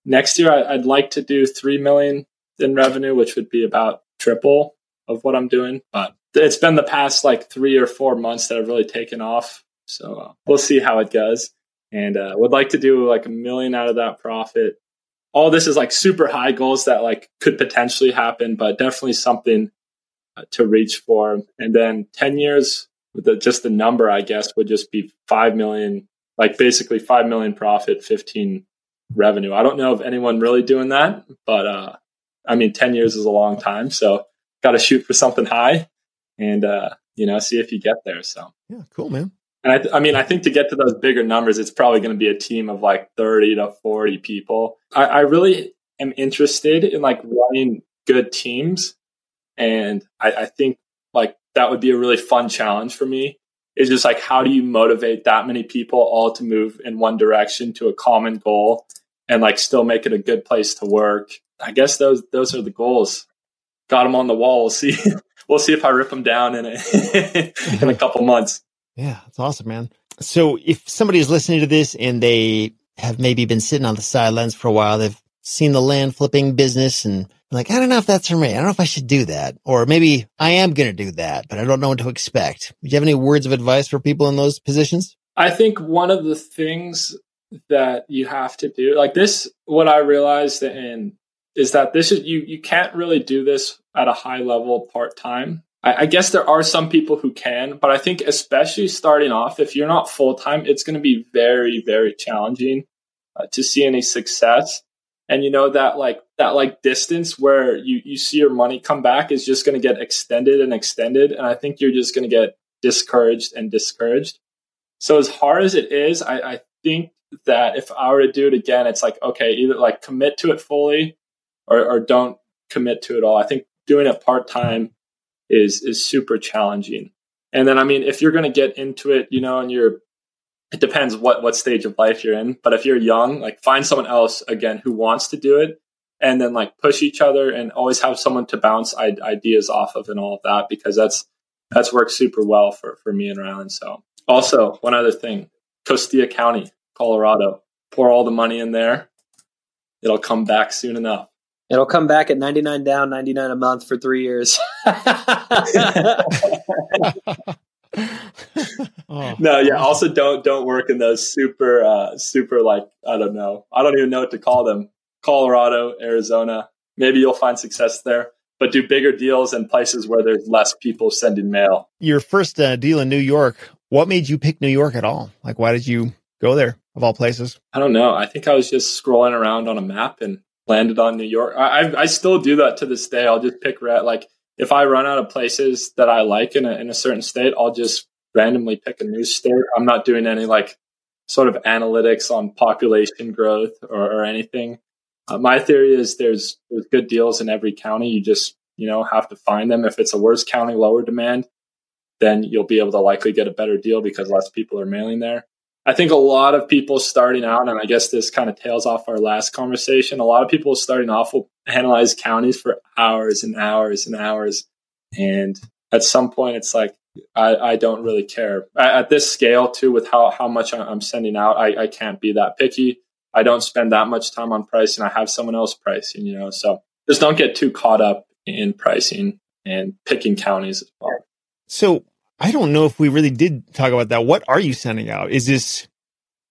Next year, I, would like to do three million in revenue, which would be about triple of what I'm doing. But it's been the past like three or four months that I've really taken off, so uh, we'll see how it goes. And uh, would like to do like a million out of that profit. All this is like super high goals that like could potentially happen, but definitely something uh, to reach for. And then 10 years, the, just the number, I guess, would just be 5 million, like basically 5 million profit, 15 revenue. I don't know of anyone really doing that, but uh, I mean, 10 years is a long time. So got to shoot for something high and, uh, you know, see if you get there. So,
yeah, cool, man.
And I, th- I mean, I think to get to those bigger numbers, it's probably going to be a team of like 30 to 40 people. I, I really am interested in like running good teams and I, I think like that would be a really fun challenge for me. Is just like how do you motivate that many people all to move in one direction to a common goal and like still make it a good place to work. I guess those those are the goals. Got them on the wall. We'll see. (laughs) we'll see if I rip them down in a (laughs) in a couple months.
Yeah, that's awesome, man. So if somebody is listening to this and they have maybe been sitting on the sidelines for a while, they've seen the land flipping business and like, I don't know if that's for me. I don't know if I should do that. Or maybe I am going to do that, but I don't know what to expect. Do you have any words of advice for people in those positions?
I think one of the things that you have to do, like this, what I realized and is that this is, you, you can't really do this at a high level part time. I, I guess there are some people who can, but I think especially starting off, if you're not full time, it's going to be very, very challenging uh, to see any success and you know that like that like distance where you you see your money come back is just going to get extended and extended and i think you're just going to get discouraged and discouraged so as hard as it is I, I think that if i were to do it again it's like okay either like commit to it fully or, or don't commit to it all i think doing it part-time is is super challenging and then i mean if you're going to get into it you know and you're it depends what what stage of life you're in but if you're young like find someone else again who wants to do it and then like push each other and always have someone to bounce ideas off of and all of that because that's that's worked super well for for me and Rylan. So also one other thing, Costilla County, Colorado, pour all the money in there. It'll come back soon enough.
It'll come back at 99 down, 99 a month for three years. (laughs)
oh, no, yeah. Also, don't don't work in those super uh, super like I don't know. I don't even know what to call them. Colorado, Arizona. Maybe you'll find success there, but do bigger deals in places where there's less people sending mail.
Your first uh, deal in New York. What made you pick New York at all? Like, why did you go there of all places?
I don't know. I think I was just scrolling around on a map and landed on New York. I I, still do that to this day. I'll just pick red like if I run out of places that I like in a, in a certain state, I'll just randomly pick a new state. I'm not doing any like sort of analytics on population growth or, or anything. Uh, my theory is there's there's good deals in every county. You just you know have to find them. If it's a worse county, lower demand, then you'll be able to likely get a better deal because less people are mailing there. I think a lot of people starting out, and I guess this kind of tails off our last conversation. A lot of people starting off will analyze counties for hours and hours and hours. And at some point, it's like, I, I don't really care. At this scale, too, with how, how much I'm sending out, I, I can't be that picky. I don't spend that much time on pricing. I have someone else pricing, you know, so just don't get too caught up in pricing and picking counties as well.
So I don't know if we really did talk about that. What are you sending out? Is this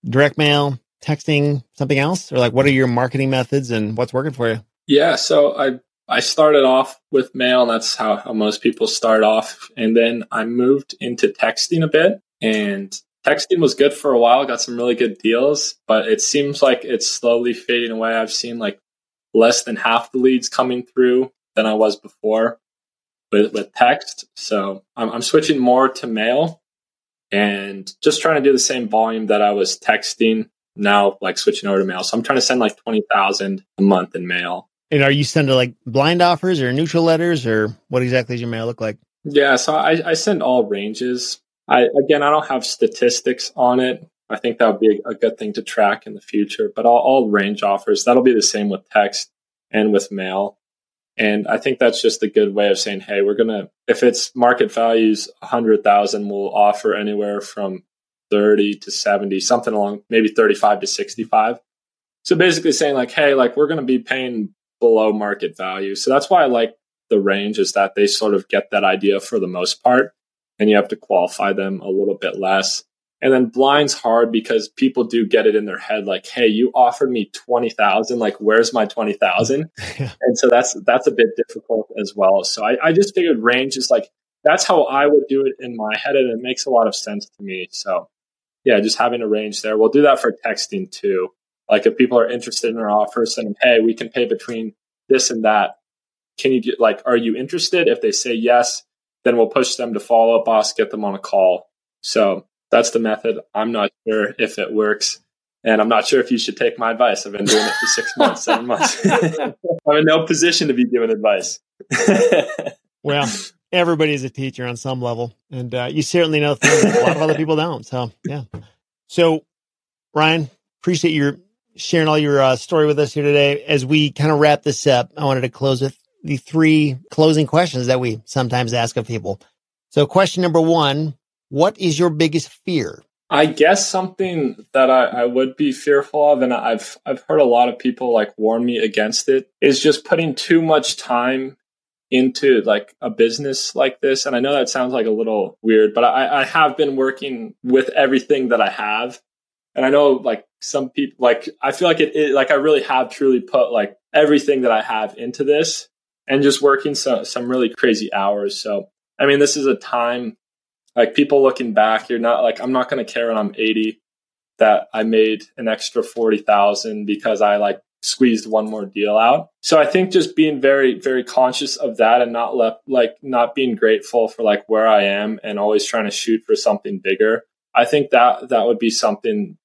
direct mail, texting, something else? Or like what are your marketing methods and what's working for you?
Yeah, so I I started off with mail, and that's how, how most people start off. And then I moved into texting a bit, and texting was good for a while. Got some really good deals, but it seems like it's slowly fading away. I've seen like less than half the leads coming through than I was before with, with text. So I'm, I'm switching more to mail and just trying to do the same volume that I was texting now, like switching over to mail. So I'm trying to send like 20,000 a month in mail.
And are you sending like blind offers or neutral letters or what exactly does your mail look like?
Yeah, so I, I send all ranges. I again, I don't have statistics on it. I think that would be a, good thing to track in the future. But all, all range offers that'll be the same with text and with mail. And I think that's just a good way of saying, hey, we're gonna if it's market values a hundred thousand, we'll offer anywhere from thirty to seventy, something along maybe thirty five to sixty five. So basically saying like, hey, like we're gonna be paying below market value. So that's why I like the range is that they sort of get that idea for the most part and you have to qualify them a little bit less. And then blind's hard because people do get it in their head like, "Hey, you offered me twenty thousand. Like, where's my twenty thousand? (laughs) and so that's that's a bit difficult as well. So I, I just figured range is like that's how I would do it in my head, and it makes a lot of sense to me. So yeah, just having a range there. We'll do that for texting too. Like if people are interested in our offer, send them, "Hey, we can pay between this and that. Can you get like, are you interested?" If they say yes, then we'll push them to follow up us, get them on a call. So that's the method. I'm not sure if it works. And I'm not sure if you should take my advice. I've been doing it for six months, seven (laughs) months. (laughs) I'm in no position to be giving advice. (laughs)
well, everybody's a teacher on some level. And uh, you certainly know things that a lot of other people don't. So, yeah. So, Ryan, appreciate your sharing all your uh, story with us here today. As we kind of wrap this up, I wanted to close with the three closing questions that we sometimes ask of people. So, question number one What is your biggest fear?
I guess something that I, I, would be fearful of, and I've I've heard a lot of people like warn me against it, is just putting too much time into like a business like this. And I know that sounds like a little weird, but I, I have been working with everything that I have. And I know like some people like I feel like it, it like I really have truly put like everything that I have into this and just working some some really crazy hours. So I mean, this is a time like people looking back. You're not like I'm not going to care when I'm 80 that I made an extra forty thousand because I like squeezed one more deal out. So I think just being very very conscious of that and not let like not being grateful for like where I am and always trying to shoot for something bigger. I think that that would be something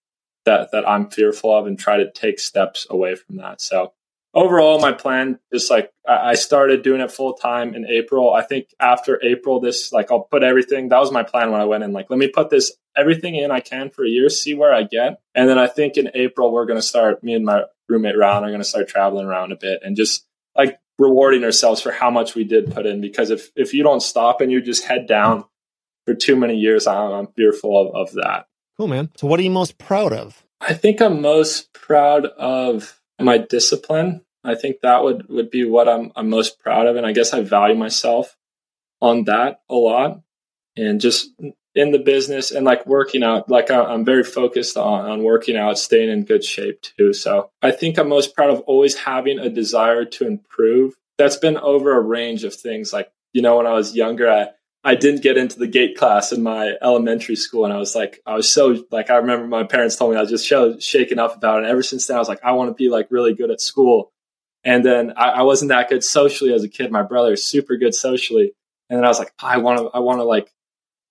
that that I'm fearful of and try to take steps away from that. So overall, my plan is like I started doing it full time in April. I think after April, this like I'll put everything. That was my plan when I went in. Like, let me put this everything in I can for a year, see where I get, and then I think in April we're gonna start. Me and my roommate Ron are gonna start traveling around a bit and just like rewarding ourselves for how much we did put in. Because if if you don't stop and you just head down for too many years, I'm, I'm fearful of, of that.
Cool, man. So, what are you most proud of?
I think I'm most proud of my discipline. I think that would, would be what I'm, I'm most proud of. And I guess I value myself on that a lot and just in the business and like working out, like I'm very focused on, on working out, staying in good shape too. So I think I'm most proud of always having a desire to improve. That's been over a range of things. Like, you know, when I was younger, I, I didn't get into the gate class in my elementary school. And I was like, I was so like, I remember my parents told me I was just so shaken up about it. And ever since then, I was like, I want to be like really good at school. And then I, I wasn't that good socially as a kid. My brother is super good socially. And then I was like, I want to, I want to like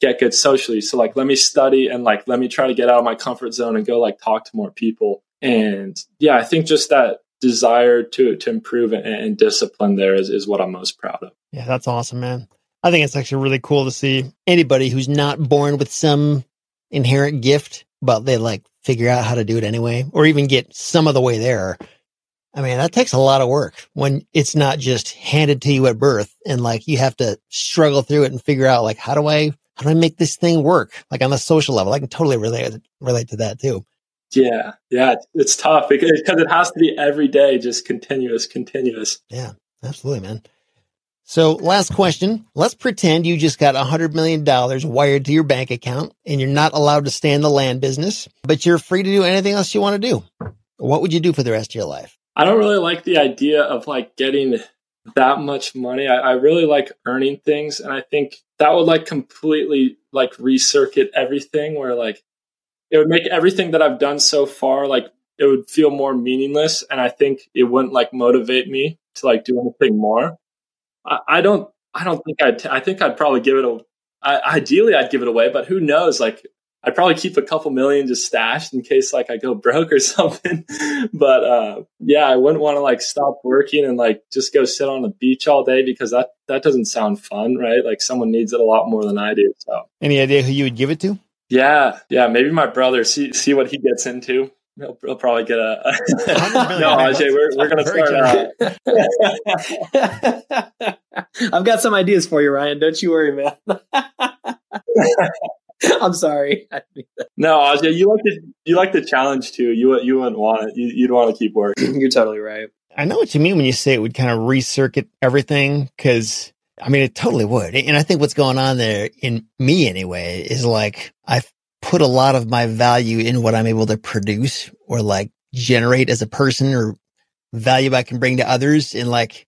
get good socially. So like, let me study and like, let me try to get out of my comfort zone and go like talk to more people. And yeah, I think just that desire to, to improve and, and discipline there is, is what I'm most proud of.
Yeah, that's awesome, man. I think it's actually really cool to see anybody who's not born with some inherent gift, but they like figure out how to do it anyway, or even get some of the way there. I mean, that takes a lot of work when it's not just handed to you at birth and like you have to struggle through it and figure out like, how do I, how do I make this thing work? Like on a social level, I can totally relate, relate to that too.
Yeah. Yeah. It's tough because it has to be every day, just continuous, continuous.
Yeah, absolutely, man. So last question. Let's pretend you just got a hundred million dollars wired to your bank account and you're not allowed to stay in the land business, but you're free to do anything else you want to do. What would you do for the rest of your life?
I don't really like the idea of like getting that much money. I, I really like earning things. And I think that would like completely like recircuit everything where like it would make everything that I've done so far like it would feel more meaningless. And I think it wouldn't like motivate me to like do anything more. I, I don't. I don't think I'd. T- I think I'd probably give it a. I, ideally, I'd give it away, but who knows? Like, I'd probably keep a couple million just stashed in case like I go (laughs) broke or something. but uh, yeah, I wouldn't want to like stop working and like just go sit on the beach all day because that that doesn't sound fun, right? Like someone needs it a lot more than I do. So,
any idea who you would give it to?
Yeah, yeah, maybe my brother. See see what he gets into. He'll, he'll probably get a. (laughs) no, Ajay, we're, we're going
to start. Uh... (laughs) I've got some ideas for you, Ryan. Don't you worry, man. (laughs) I'm sorry.
No, Ajay, you like the you like the challenge too. You you wouldn't want it. You, would want to keep working. (clears throat)
You're totally right.
I know what you mean when you say it would kind of recircuit everything because I mean it totally would. And I think what's going on there in me anyway is like I put a lot of my value in what I'm able to produce or like generate as a person or value I can bring to others. And like,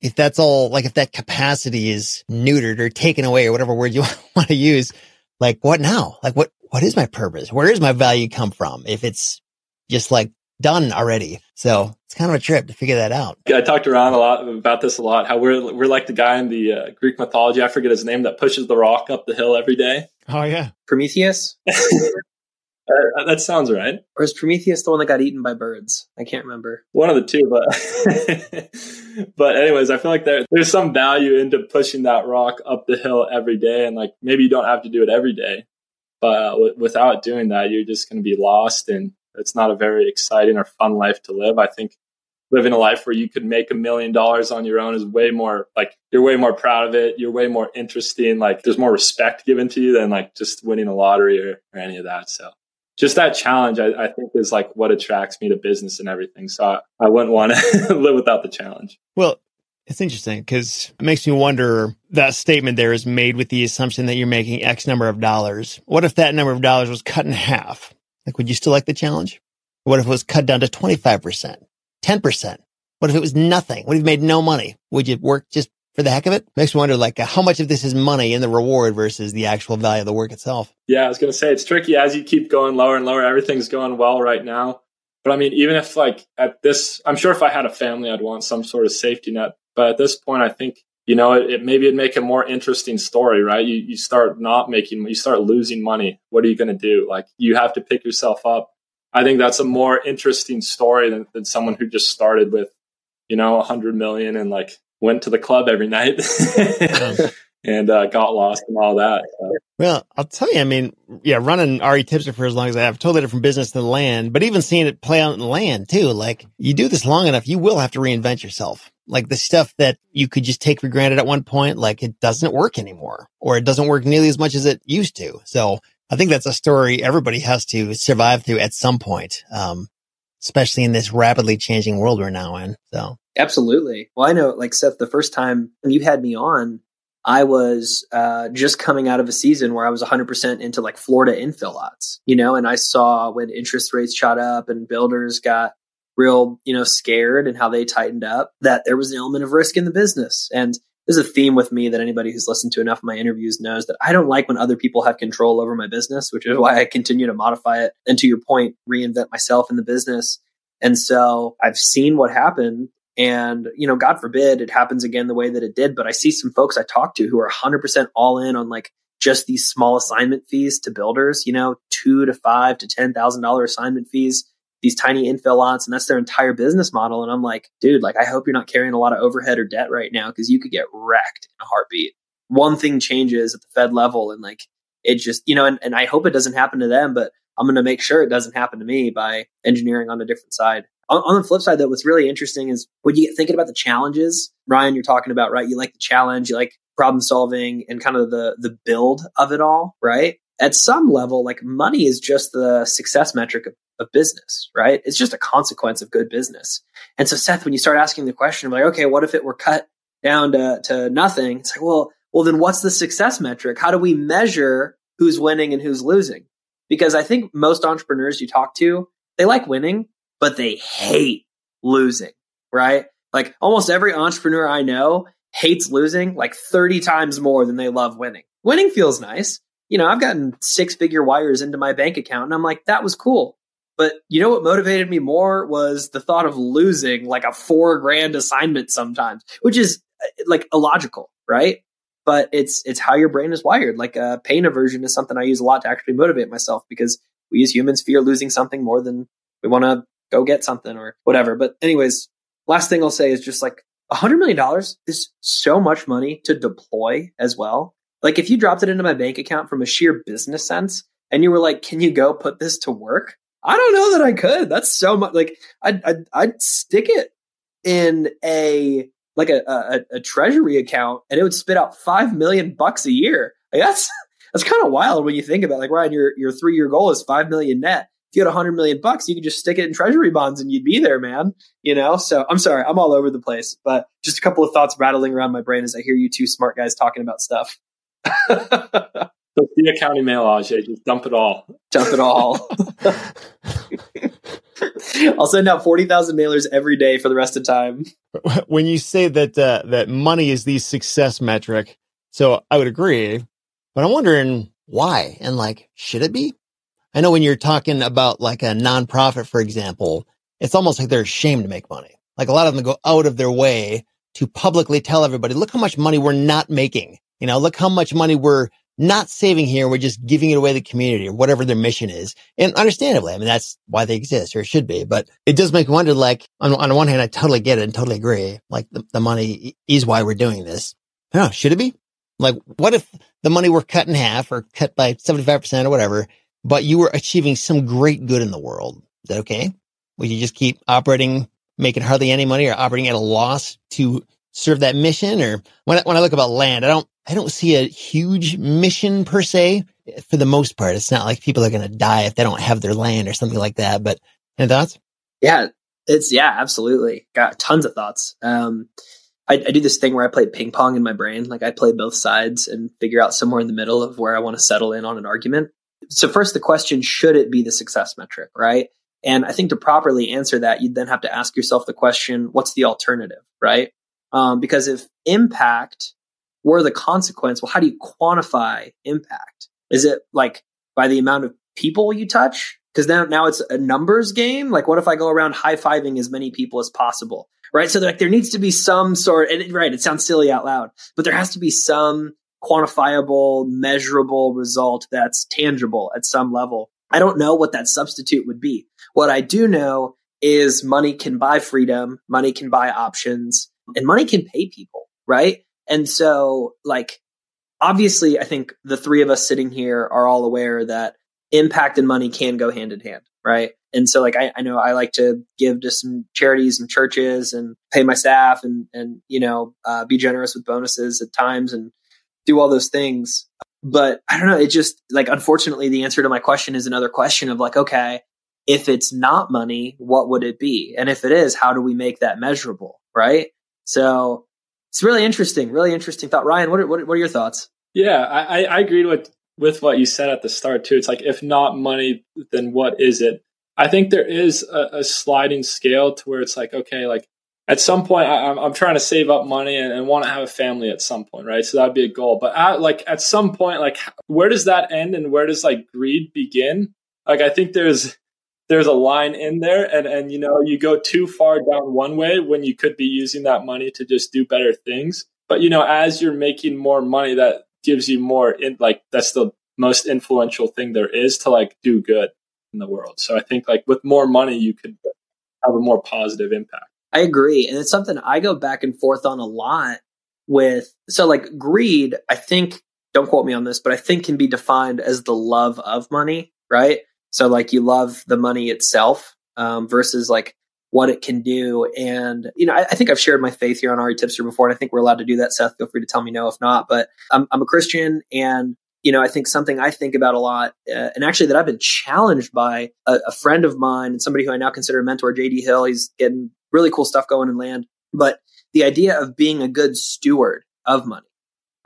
if that's all, like if that capacity is neutered or taken away or whatever word you (laughs) want to use, like what now? Like what, what is my purpose? Where does my value come from? If it's just like done already. So it's kind of a trip to figure that out.
I talked around a lot about this a lot. How we're we're like the guy in the uh, Greek mythology. I forget his name that pushes the rock up the hill every day.
Oh yeah,
Prometheus. (laughs)
Uh, that sounds right.
Or is Prometheus the one that got eaten by birds? I can't remember.
One of the two, but (laughs) but anyways, I feel like there, there's some value into pushing that rock up the hill every day, and like maybe you don't have to do it every day, but uh, w- without doing that, you're just going to be lost, and it's not a very exciting or fun life to live. I think living a life where you could make a million dollars on your own is way more like you're way more proud of it. You're way more interesting. Like there's more respect given to you than like just winning a lottery or, or any of that. So just that challenge, I, I, think is like what attracts me to business and everything. So I, I wouldn't want to (laughs) live without the challenge.
Well, it's interesting because it makes me wonder that statement there is made with the assumption that you're making X number of dollars. What if that number of dollars was cut in half? Like, would you still like the challenge? What if it was cut down to 25%, 10%? What if it was nothing? What if you made no money? Would you work just for the heck of it? Makes me wonder, like, uh, how much of this is money in the reward versus the actual value of the work itself.
Yeah, I was going to say it's tricky as you keep going lower and lower. Everything's going well right now. But I mean, even if like at this, I'm sure if I had a family, I'd want some sort of safety net. But at this point, I think, you know, it, it maybe it'd make a more interesting story, right? You, you start not making, you start losing money. What are you going to do? Like you have to pick yourself up. I think that's a more interesting story than, than someone who just started with, you know, a hundred million and like went to the club every night (laughs) and uh, got lost and all that. So.
Well, I'll tell you, I mean, yeah, running RE Tipster for as long as I have, totally different business than land, but even seeing it play out in land too, like you do this long enough, you will have to reinvent yourself. Like the stuff that you could just take for granted at one point, like it doesn't work anymore or it doesn't work nearly as much as it used to. So I think that's a story everybody has to survive through at some point. Um, especially in this rapidly changing world we're now in. So
absolutely. Well, I know, like Seth, the first time you had me on, I was uh, just coming out of a season where I was 100% into like Florida infill lots, you know, and I saw when interest rates shot up and builders got real, you know, scared and how they tightened up that there was an element of risk in the business. And there's a theme with me that anybody who's listened to enough of my interviews knows that I don't like when other people have control over my business, which is why I continue to modify it. And to your point, reinvent myself in the business. And so I've seen what happened. And, you know, God forbid it happens again the way that it did. But I see some folks I talk to who are 100% all in on like just these small assignment fees to builders, you know, two to five to $10,000 assignment fees these tiny infill lots and that's their entire business model. And I'm like, dude, like I hope you're not carrying a lot of overhead or debt right now because you could get wrecked in a heartbeat. One thing changes at the Fed level and like it just, you know, and, and I hope it doesn't happen to them, but I'm going to make sure it doesn't happen to me by engineering on a different side. On, on the flip side, though, what's really interesting is when you get thinking about the challenges, Ryan, you're talking about, right? You like the challenge, you like problem solving and kind of the, the build of it all, right? At some level, like money is just the success metric of of business, right? It's just a consequence of good business. And so, Seth, when you start asking the question, like, okay, what if it were cut down to, to nothing. It's like, well, well, then what's the success metric? How do we measure who's winning and who's losing? Because I think most entrepreneurs you talk to, they like winning, but they hate losing, right? Like almost every entrepreneur I know hates losing like 30 times more than they love winning. Winning feels nice. You know, I've gotten six figure wires into my bank account and I'm like, that was cool. But you know what motivated me more was the thought of losing like a four grand assignment sometimes, which is uh, like illogical, right? But it's it's how your brain is wired. Like uh, pain aversion is something I use a lot to actually motivate myself because we as humans fear losing something more than we want to go get something or whatever. But anyways, last thing I'll say is just like a hundred million dollars is so much money to deploy as well. Like if you dropped it into my bank account from a sheer business sense and you were like, can you go put this to work? I don't know that I could. That's so much. Like I'd, I'd, I'd stick it in a like a, a, a treasury account and it would spit out five million bucks a year. Like that's (laughs) that's kind of wild when you think about it. like Ryan, your your three year goal is five million net. If you had a hundred million bucks, you could just stick it in treasury bonds and you'd be there, man. You know. So I'm sorry, I'm all over the place, but just a couple of thoughts rattling around my brain as I hear you two smart guys talking about stuff. (laughs)
Sophia County Mail, Ajay. Just dump it all.
Dump it all. (laughs) I'll send out forty thousand mailers every day for the rest of time.
When you say that uh, that money is the success metric, so I would agree, but I'm wondering why and like should it be? I know when you're talking about like a nonprofit, for example, it's almost like they're ashamed to make money. Like a lot of them go out of their way to publicly tell everybody, look how much money we're not making. You know, look how much money we're not saving here. We're just giving it away to the community or whatever their mission is. And understandably, I mean, that's why they exist or it should be, but it does make me wonder, like, on, on the one hand, I totally get it and totally agree. Like the, the money is why we're doing this. I don't know. Should it be? Like, what if the money were cut in half or cut by 75% or whatever, but you were achieving some great good in the world? Is that okay? Would you just keep operating, making hardly any money or operating at a loss to serve that mission? Or when I, when I look about land, I don't, I don't see a huge mission per se. For the most part, it's not like people are going to die if they don't have their land or something like that. But any thoughts?
Yeah, it's yeah, absolutely. Got tons of thoughts. Um, I, I, do this thing where I play ping pong in my brain. Like I play both sides and figure out somewhere in the middle of where I want to settle in on an argument. So first, the question should it be the success metric, right? And I think to properly answer that, you'd then have to ask yourself the question, what's the alternative, right? Um, because if impact were the consequence, well, how do you quantify impact? Is it like by the amount of people you touch? Because now, now it's a numbers game. Like, what if I go around high fiving as many people as possible? Right. So, like, there needs to be some sort, and it, right, it sounds silly out loud, but there has to be some quantifiable, measurable result that's tangible at some level. I don't know what that substitute would be. What I do know is money can buy freedom, money can buy options, and money can pay people, right? And so, like, obviously, I think the three of us sitting here are all aware that impact and money can go hand in hand, right? And so, like, I, I know I like to give to some charities and churches and pay my staff and, and, you know, uh, be generous with bonuses at times and do all those things. But I don't know. It just, like, unfortunately, the answer to my question is another question of, like, okay, if it's not money, what would it be? And if it is, how do we make that measurable? Right. So it's really interesting, really interesting thought. Ryan, what are, what are your thoughts?
Yeah, I, I agreed with with what you said at the start too. It's like if not money, then what is it? I think there is a, a sliding scale to where it's like okay, like at some point I, am I'm trying to save up money and, and want to have a family at some point, right? So that'd be a goal. But at, like at some point, like where does that end and where does like greed begin? Like I think there's there's a line in there and and you know you go too far down one way when you could be using that money to just do better things. But you know as you're making more money that gives you more in like that's the most influential thing there is to like do good in the world. So i think like with more money you could have a more positive impact.
I agree. And it's something i go back and forth on a lot with so like greed i think don't quote me on this but i think can be defined as the love of money right so like you love the money itself um, versus like what it can do. And, you know, I, I, think I've shared my faith here on RE Tipster before, and I think we're allowed to do that. Seth, feel free to tell me no if not. But I'm, I'm a Christian, and, you know, I think something I think about a lot, uh, and actually that I've been challenged by a, a, friend of mine and somebody who I now consider a mentor, JD Hill. He's getting really cool stuff going in land. But the idea of being a good steward of money,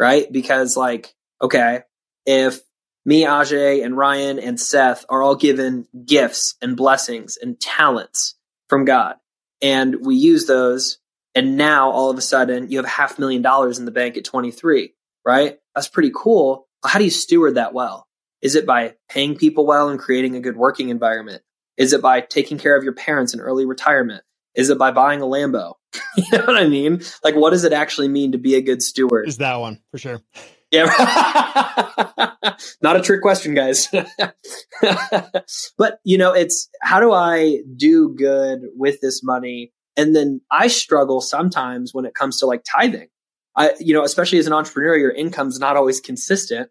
right? Because like, okay, if me, Ajay, and Ryan and Seth are all given gifts and blessings and talents from God, and we use those, and now all of a sudden you have half million dollars in the bank at 23, right? That's pretty cool. How do you steward that well? Is it by paying people well and creating a good working environment? Is it by taking care of your parents in early retirement? Is it by buying a Lambo? (laughs) you know what I mean? Like, what does it actually mean to be a good steward?
Is that one for sure?
Yeah. (laughs) Not a trick question, guys. (laughs) but, you know, it's how do I do good with this money? And then I struggle sometimes when it comes to like tithing. I, you know, especially as an entrepreneur, your income's not always consistent.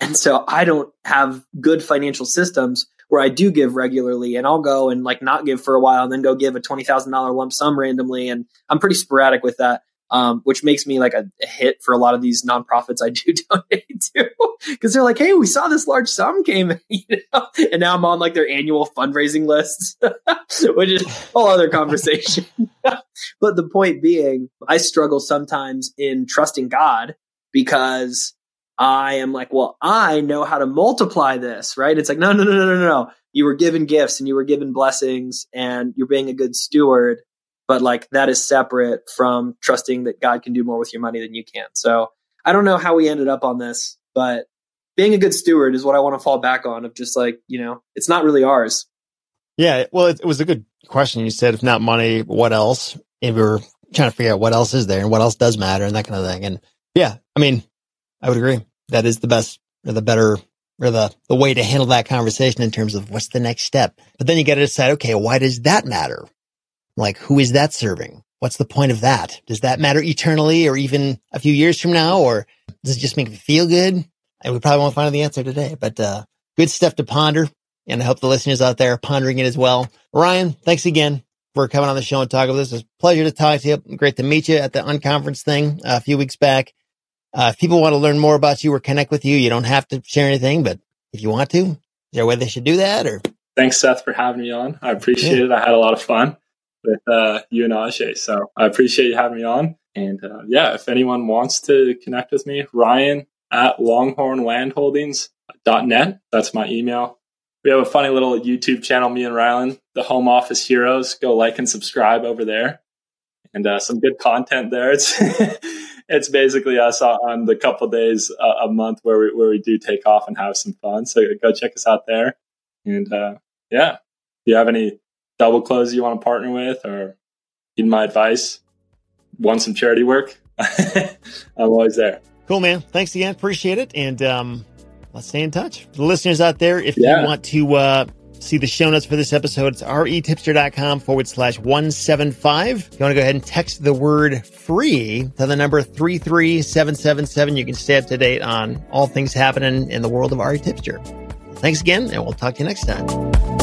And so I don't have good financial systems where I do give regularly and I'll go and like not give for a while and then go give a $20,000 lump sum randomly. And I'm pretty sporadic with that. Um, which makes me like a, a, hit for a lot of these nonprofits I (laughs) do donate to because they're like, Hey, we saw this large sum came, (laughs) you know? and now I'm on like their annual fundraising list, (laughs) which is a whole other conversation. but the point being, I struggle sometimes in trusting God because I am like, well, I know how to multiply this, right? It's like, no, no, no, no, no, no. You were given gifts and you were given blessings and you're being a good steward, but like that is separate from trusting that God can do more with your money than you can. So I don't know how we ended up on this, but being a good steward is what I want to fall back on of just like, you know, it's not really ours.
Yeah. Well, it, it was a good question. You said, if not money, what else? If we're trying to figure out what else is there and what else does matter and that kind of thing. And yeah, I mean, I would agree. That is the best or the better or the, the way to handle that conversation in terms of what's the next step. But then you got to decide, okay, why does that matter? Like, who is that serving? What's the point of that? Does that matter eternally or even a few years from now? Or does it just make me feel good? And we probably won't find the answer today, but, uh, good stuff to ponder. And I hope the listeners out there are pondering it as well. Ryan, thanks again for coming on the show and talking with us. It's a pleasure to talk to you. Great to meet you at the unconference thing a few weeks back. Uh, if people want to learn more about you or connect with you, you don't have to share anything, but if you want to, is there a way they should do that or?
Thanks, Seth, for having me on. I appreciate yeah. it. I had a lot of fun with uh, you and Ajay. So I appreciate you having me on. And uh, yeah, if anyone wants to connect with me, Ryan at longhornlandholdings.net. That's my email. We have a funny little YouTube channel, me and Rylan, the Home Office Heroes. Go like and subscribe over there. And uh, some good content there. It's (laughs) it's basically us on the couple days a month where we where we do take off and have some fun. So go check us out there. And uh, yeah, if you have any double close you want to partner with or need my advice, want some charity work, (laughs) I'm always there.
Cool, man. Thanks again. Appreciate it. And um, let's stay in touch. For the listeners out there, if yeah. you want to uh, see the show notes for this episode, it's retipster.com forward slash 175. If you want to go ahead and text the word free to the number 33777, you can stay up to date on all things happening in the world of RE Tipster. Thanks again, and we'll talk to you next time.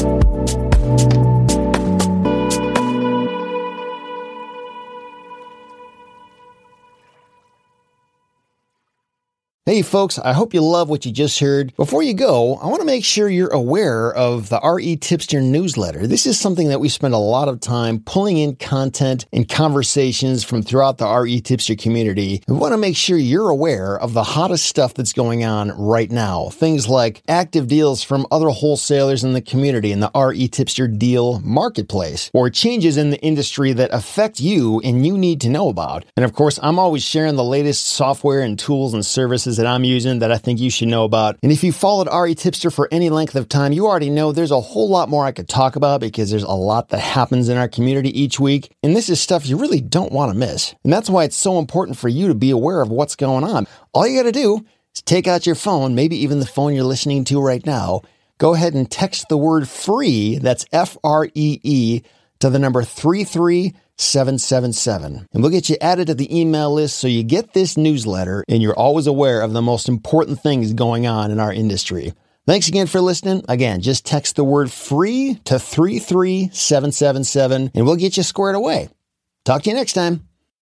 Hey folks, I hope you love what you just heard. Before you go, I want to make sure you're aware of the RE Tipster newsletter. This is something that we spend a lot of time pulling in content and conversations from throughout the RE Tipster community. We want to make sure you're aware of the hottest stuff that's going on right now. Things like active deals from other wholesalers in the community in the RE Tipster deal marketplace, or changes in the industry that affect you and you need to know about. And of course, I'm always sharing the latest software and tools and services that I'm using that I think you should know about. And if you followed RE Tipster for any length of time, you already know there's a whole lot more I could talk about because there's a lot that happens in our community each week. And this is stuff you really don't want to miss. And that's why it's so important for you to be aware of what's going on. All you got to do is take out your phone, maybe even the phone you're listening to right now. Go ahead and text the word free, that's F R E E, to the number 33 777. And we'll get you added to the email list so you get this newsletter and you're always aware of the most important things going on in our industry. Thanks again for listening. Again, just text the word free to 33777 and we'll get you squared away. Talk to you next time.